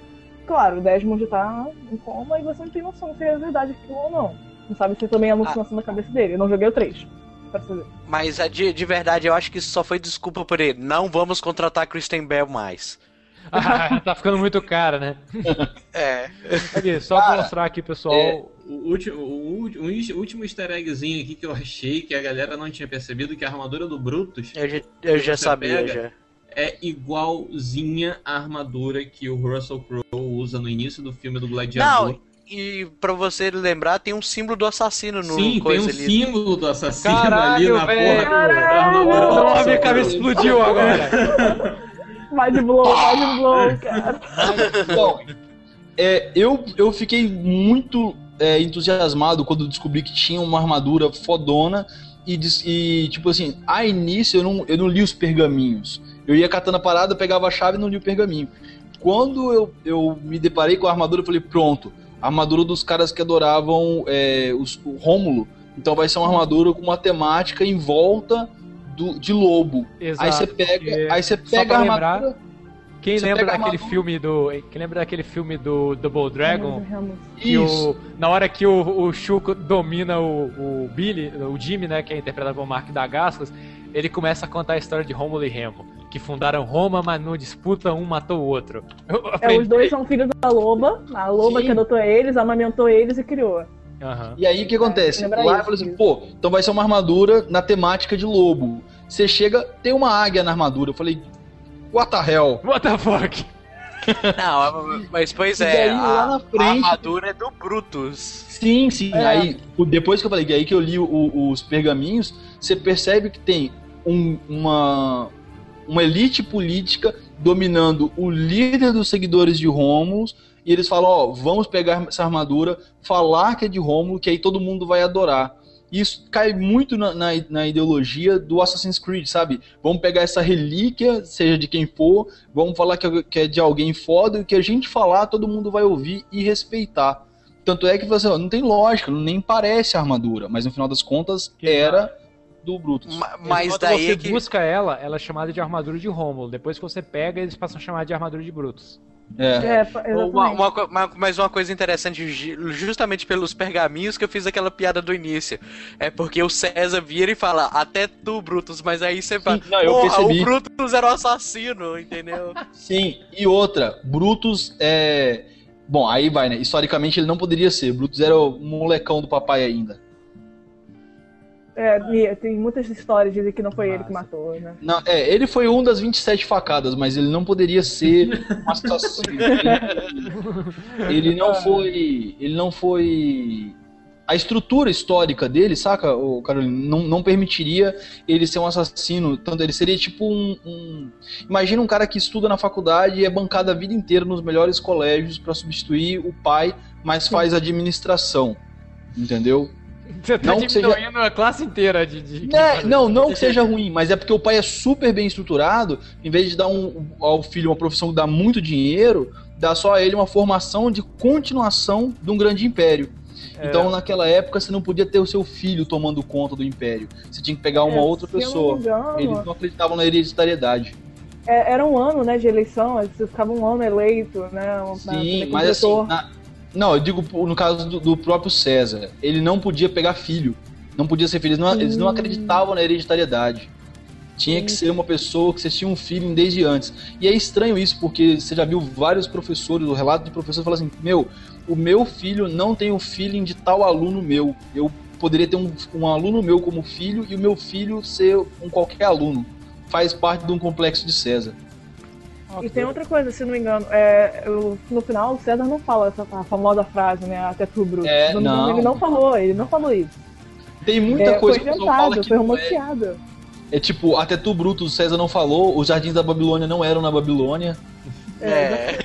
Claro, o Desmond tá em coma e você não tem noção se é verdade aquilo ou não. Não sabe se também é alucinação da cabeça dele. Eu não joguei o 3. Pra saber. Mas é de, de verdade, eu acho que isso só foi desculpa por ele. Não vamos contratar Kristen Bell mais. Ah, tá ficando muito cara, né? É. Aqui, só pra mostrar aqui, pessoal. é- O último, o último, o último easter eggzinho aqui que eu achei que a galera não tinha percebido que a armadura do Brutus Eu já, eu já sabia, pega? já. é igualzinha à armadura que o Russell Crowe usa no início do filme do Gladiador. Não, e pra você lembrar, tem um símbolo do assassino no Sim, tem um ali. símbolo do assassino Caralho, ali na velho. porra Não, a minha cabeça explodiu agora. Mind blow, mind blow, cara. Então, é, eu, eu fiquei muito é, entusiasmado quando descobri que tinha uma armadura fodona e, e, tipo assim, a início eu não, eu não li os pergaminhos. Eu ia catando a parada, pegava a chave e não li o pergaminho. Quando eu, eu me deparei com a armadura, eu falei, pronto, a armadura dos caras que adoravam é, os, o Rômulo. Então vai ser uma armadura com uma temática em volta do, de lobo. Exato. aí você pega, aí você só pega pra a lembrar, armadura. Quem Você lembra daquele filme do. Quem lembra daquele filme do Double Dragon? Que Isso. o, na hora que o, o Shuko domina o, o Billy, o Jimmy, né, que é interpretado por Mark Dagascos, ele começa a contar a história de Rômulo e Remo, que fundaram Roma, mas numa disputa um matou o outro. É, os dois são filhos da loba. A loba Sim. que adotou eles, amamentou eles e criou. Aham. E aí o que acontece? lembra Lá eu isso, falei assim, isso. pô, então vai ser uma armadura na temática de lobo. Você chega, tem uma águia na armadura. Eu falei, what the hell? What the fuck? Não, mas pois é, daí, a, na a frente- armadura é do Brutus. Sim, sim. É. Aí, o- depois que eu falei, que aí que eu li o- os pergaminhos, você percebe que tem um- uma, uma elite política dominando o líder dos seguidores de Rômulus. E eles falam, ó, vamos pegar essa armadura, falar que é de Rômulo, que aí todo mundo vai adorar. Isso cai muito na, na, na ideologia do Assassin's Creed, sabe? Vamos pegar essa relíquia, seja de quem for, vamos falar que é- que é de alguém foda, e o que a gente falar, todo mundo vai ouvir e respeitar. Tanto é que você, não tem lógica, nem parece a armadura, mas no final das contas era do Brutus. Ma- Mas daí você é que. busca ela, ela é chamada de armadura de Rômulo. Depois que você pega, eles passam a chamar de armadura de Brutus. É. É, exatamente. Uma, uma mas uma coisa interessante, ju- justamente pelos pergaminhos que eu fiz aquela piada do início. É porque o César vira e fala, até tu, Brutus, mas aí você fala, não, eu porra, percebi. o Brutus era o assassino, entendeu? Sim, e outra, Brutus é. Bom, aí vai, né? Historicamente ele não poderia ser. Brutus era o molecão do papai ainda. É, tem muitas histórias dizem que não foi ele que matou, né? Não, é, ele foi um das 27 facadas, mas ele não poderia ser um assassino. ele não foi. Ele não foi. A estrutura histórica dele, saca, o Carolina, não, não permitiria ele ser um assassino. Tanto ele seria tipo um, um- Imagina um cara que estuda na faculdade e é bancado a vida inteira nos melhores colégios pra substituir o pai, mas faz administração. Entendeu? Você tá Não que seja- diminuindo a classe inteira de. de- Né, não, não que seja ruim, mas é porque o pai é super bem estruturado, em vez de dar um, ao filho uma profissão que dá muito dinheiro, dá só a ele uma formação de continuação de um grande império. É. Então, naquela época, você não podia ter o seu filho tomando conta do império. Você tinha que pegar uma É, outra não pessoa. engano, Eles não acreditavam na hereditariedade. é, era um ano, né, de eleição, você ficava um ano eleito, né? na- Sim, mas assim, na- não, eu digo no caso do, do próprio César. Ele não podia pegar filho. Não podia ser filho. Eles não, eles não acreditavam na hereditariedade. Tinha que ser uma pessoa que você tinha um feeling desde antes. E é estranho isso, porque você já viu vários professores, o relato de professores falando assim: Meu, o meu filho não tem o feeling de tal aluno meu. Eu poderia ter um, um aluno meu como filho e o meu filho ser um qualquer aluno. Faz parte de um complexo de César. E tem outra coisa, se não me engano, é, eu- no final o César não fala essa a famosa frase, né? Até tu, Bruto. É, não não. Ele não falou, ele não falou isso. Tem muita É, coisa foi que o pessoal fala inventado, que foi é. romanceado. É tipo, até tu, Bruto, o César não falou, os jardins da Babilônia não eram na Babilônia. É.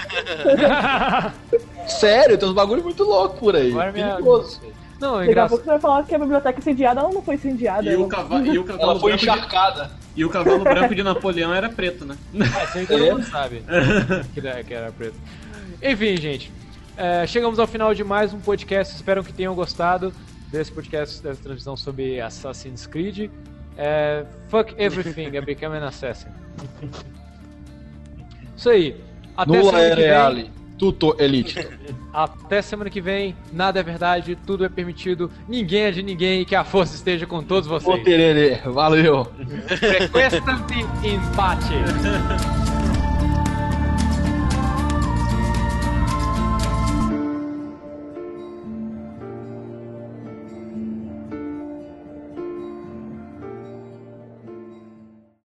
Sério, tem uns bagulho muito louco por aí. Agora minha- Perigoso. Não, é Daqui a pouco você vai falar que a biblioteca é incendiada, ela não foi incendiada. E o, ela- cava e o cavalo Ela foi branco de- encharcada. E o cavalo branco de Napoleão era preto, né? É, isso aí todo mundo sabe que era, que era preto. Enfim, gente. é, chegamos ao final de mais um podcast. Espero que tenham gostado desse podcast, dessa transmissão sobre Assassin's Creed. É, fuck everything, I became an assassin. Isso aí. Até Nula semana é que vem. reale, tuto elite. Até semana que vem. Nada é verdade, tudo é permitido. Ninguém é de ninguém e que a força esteja com todos Ô vocês. tererê, valeu. Frequência de empate.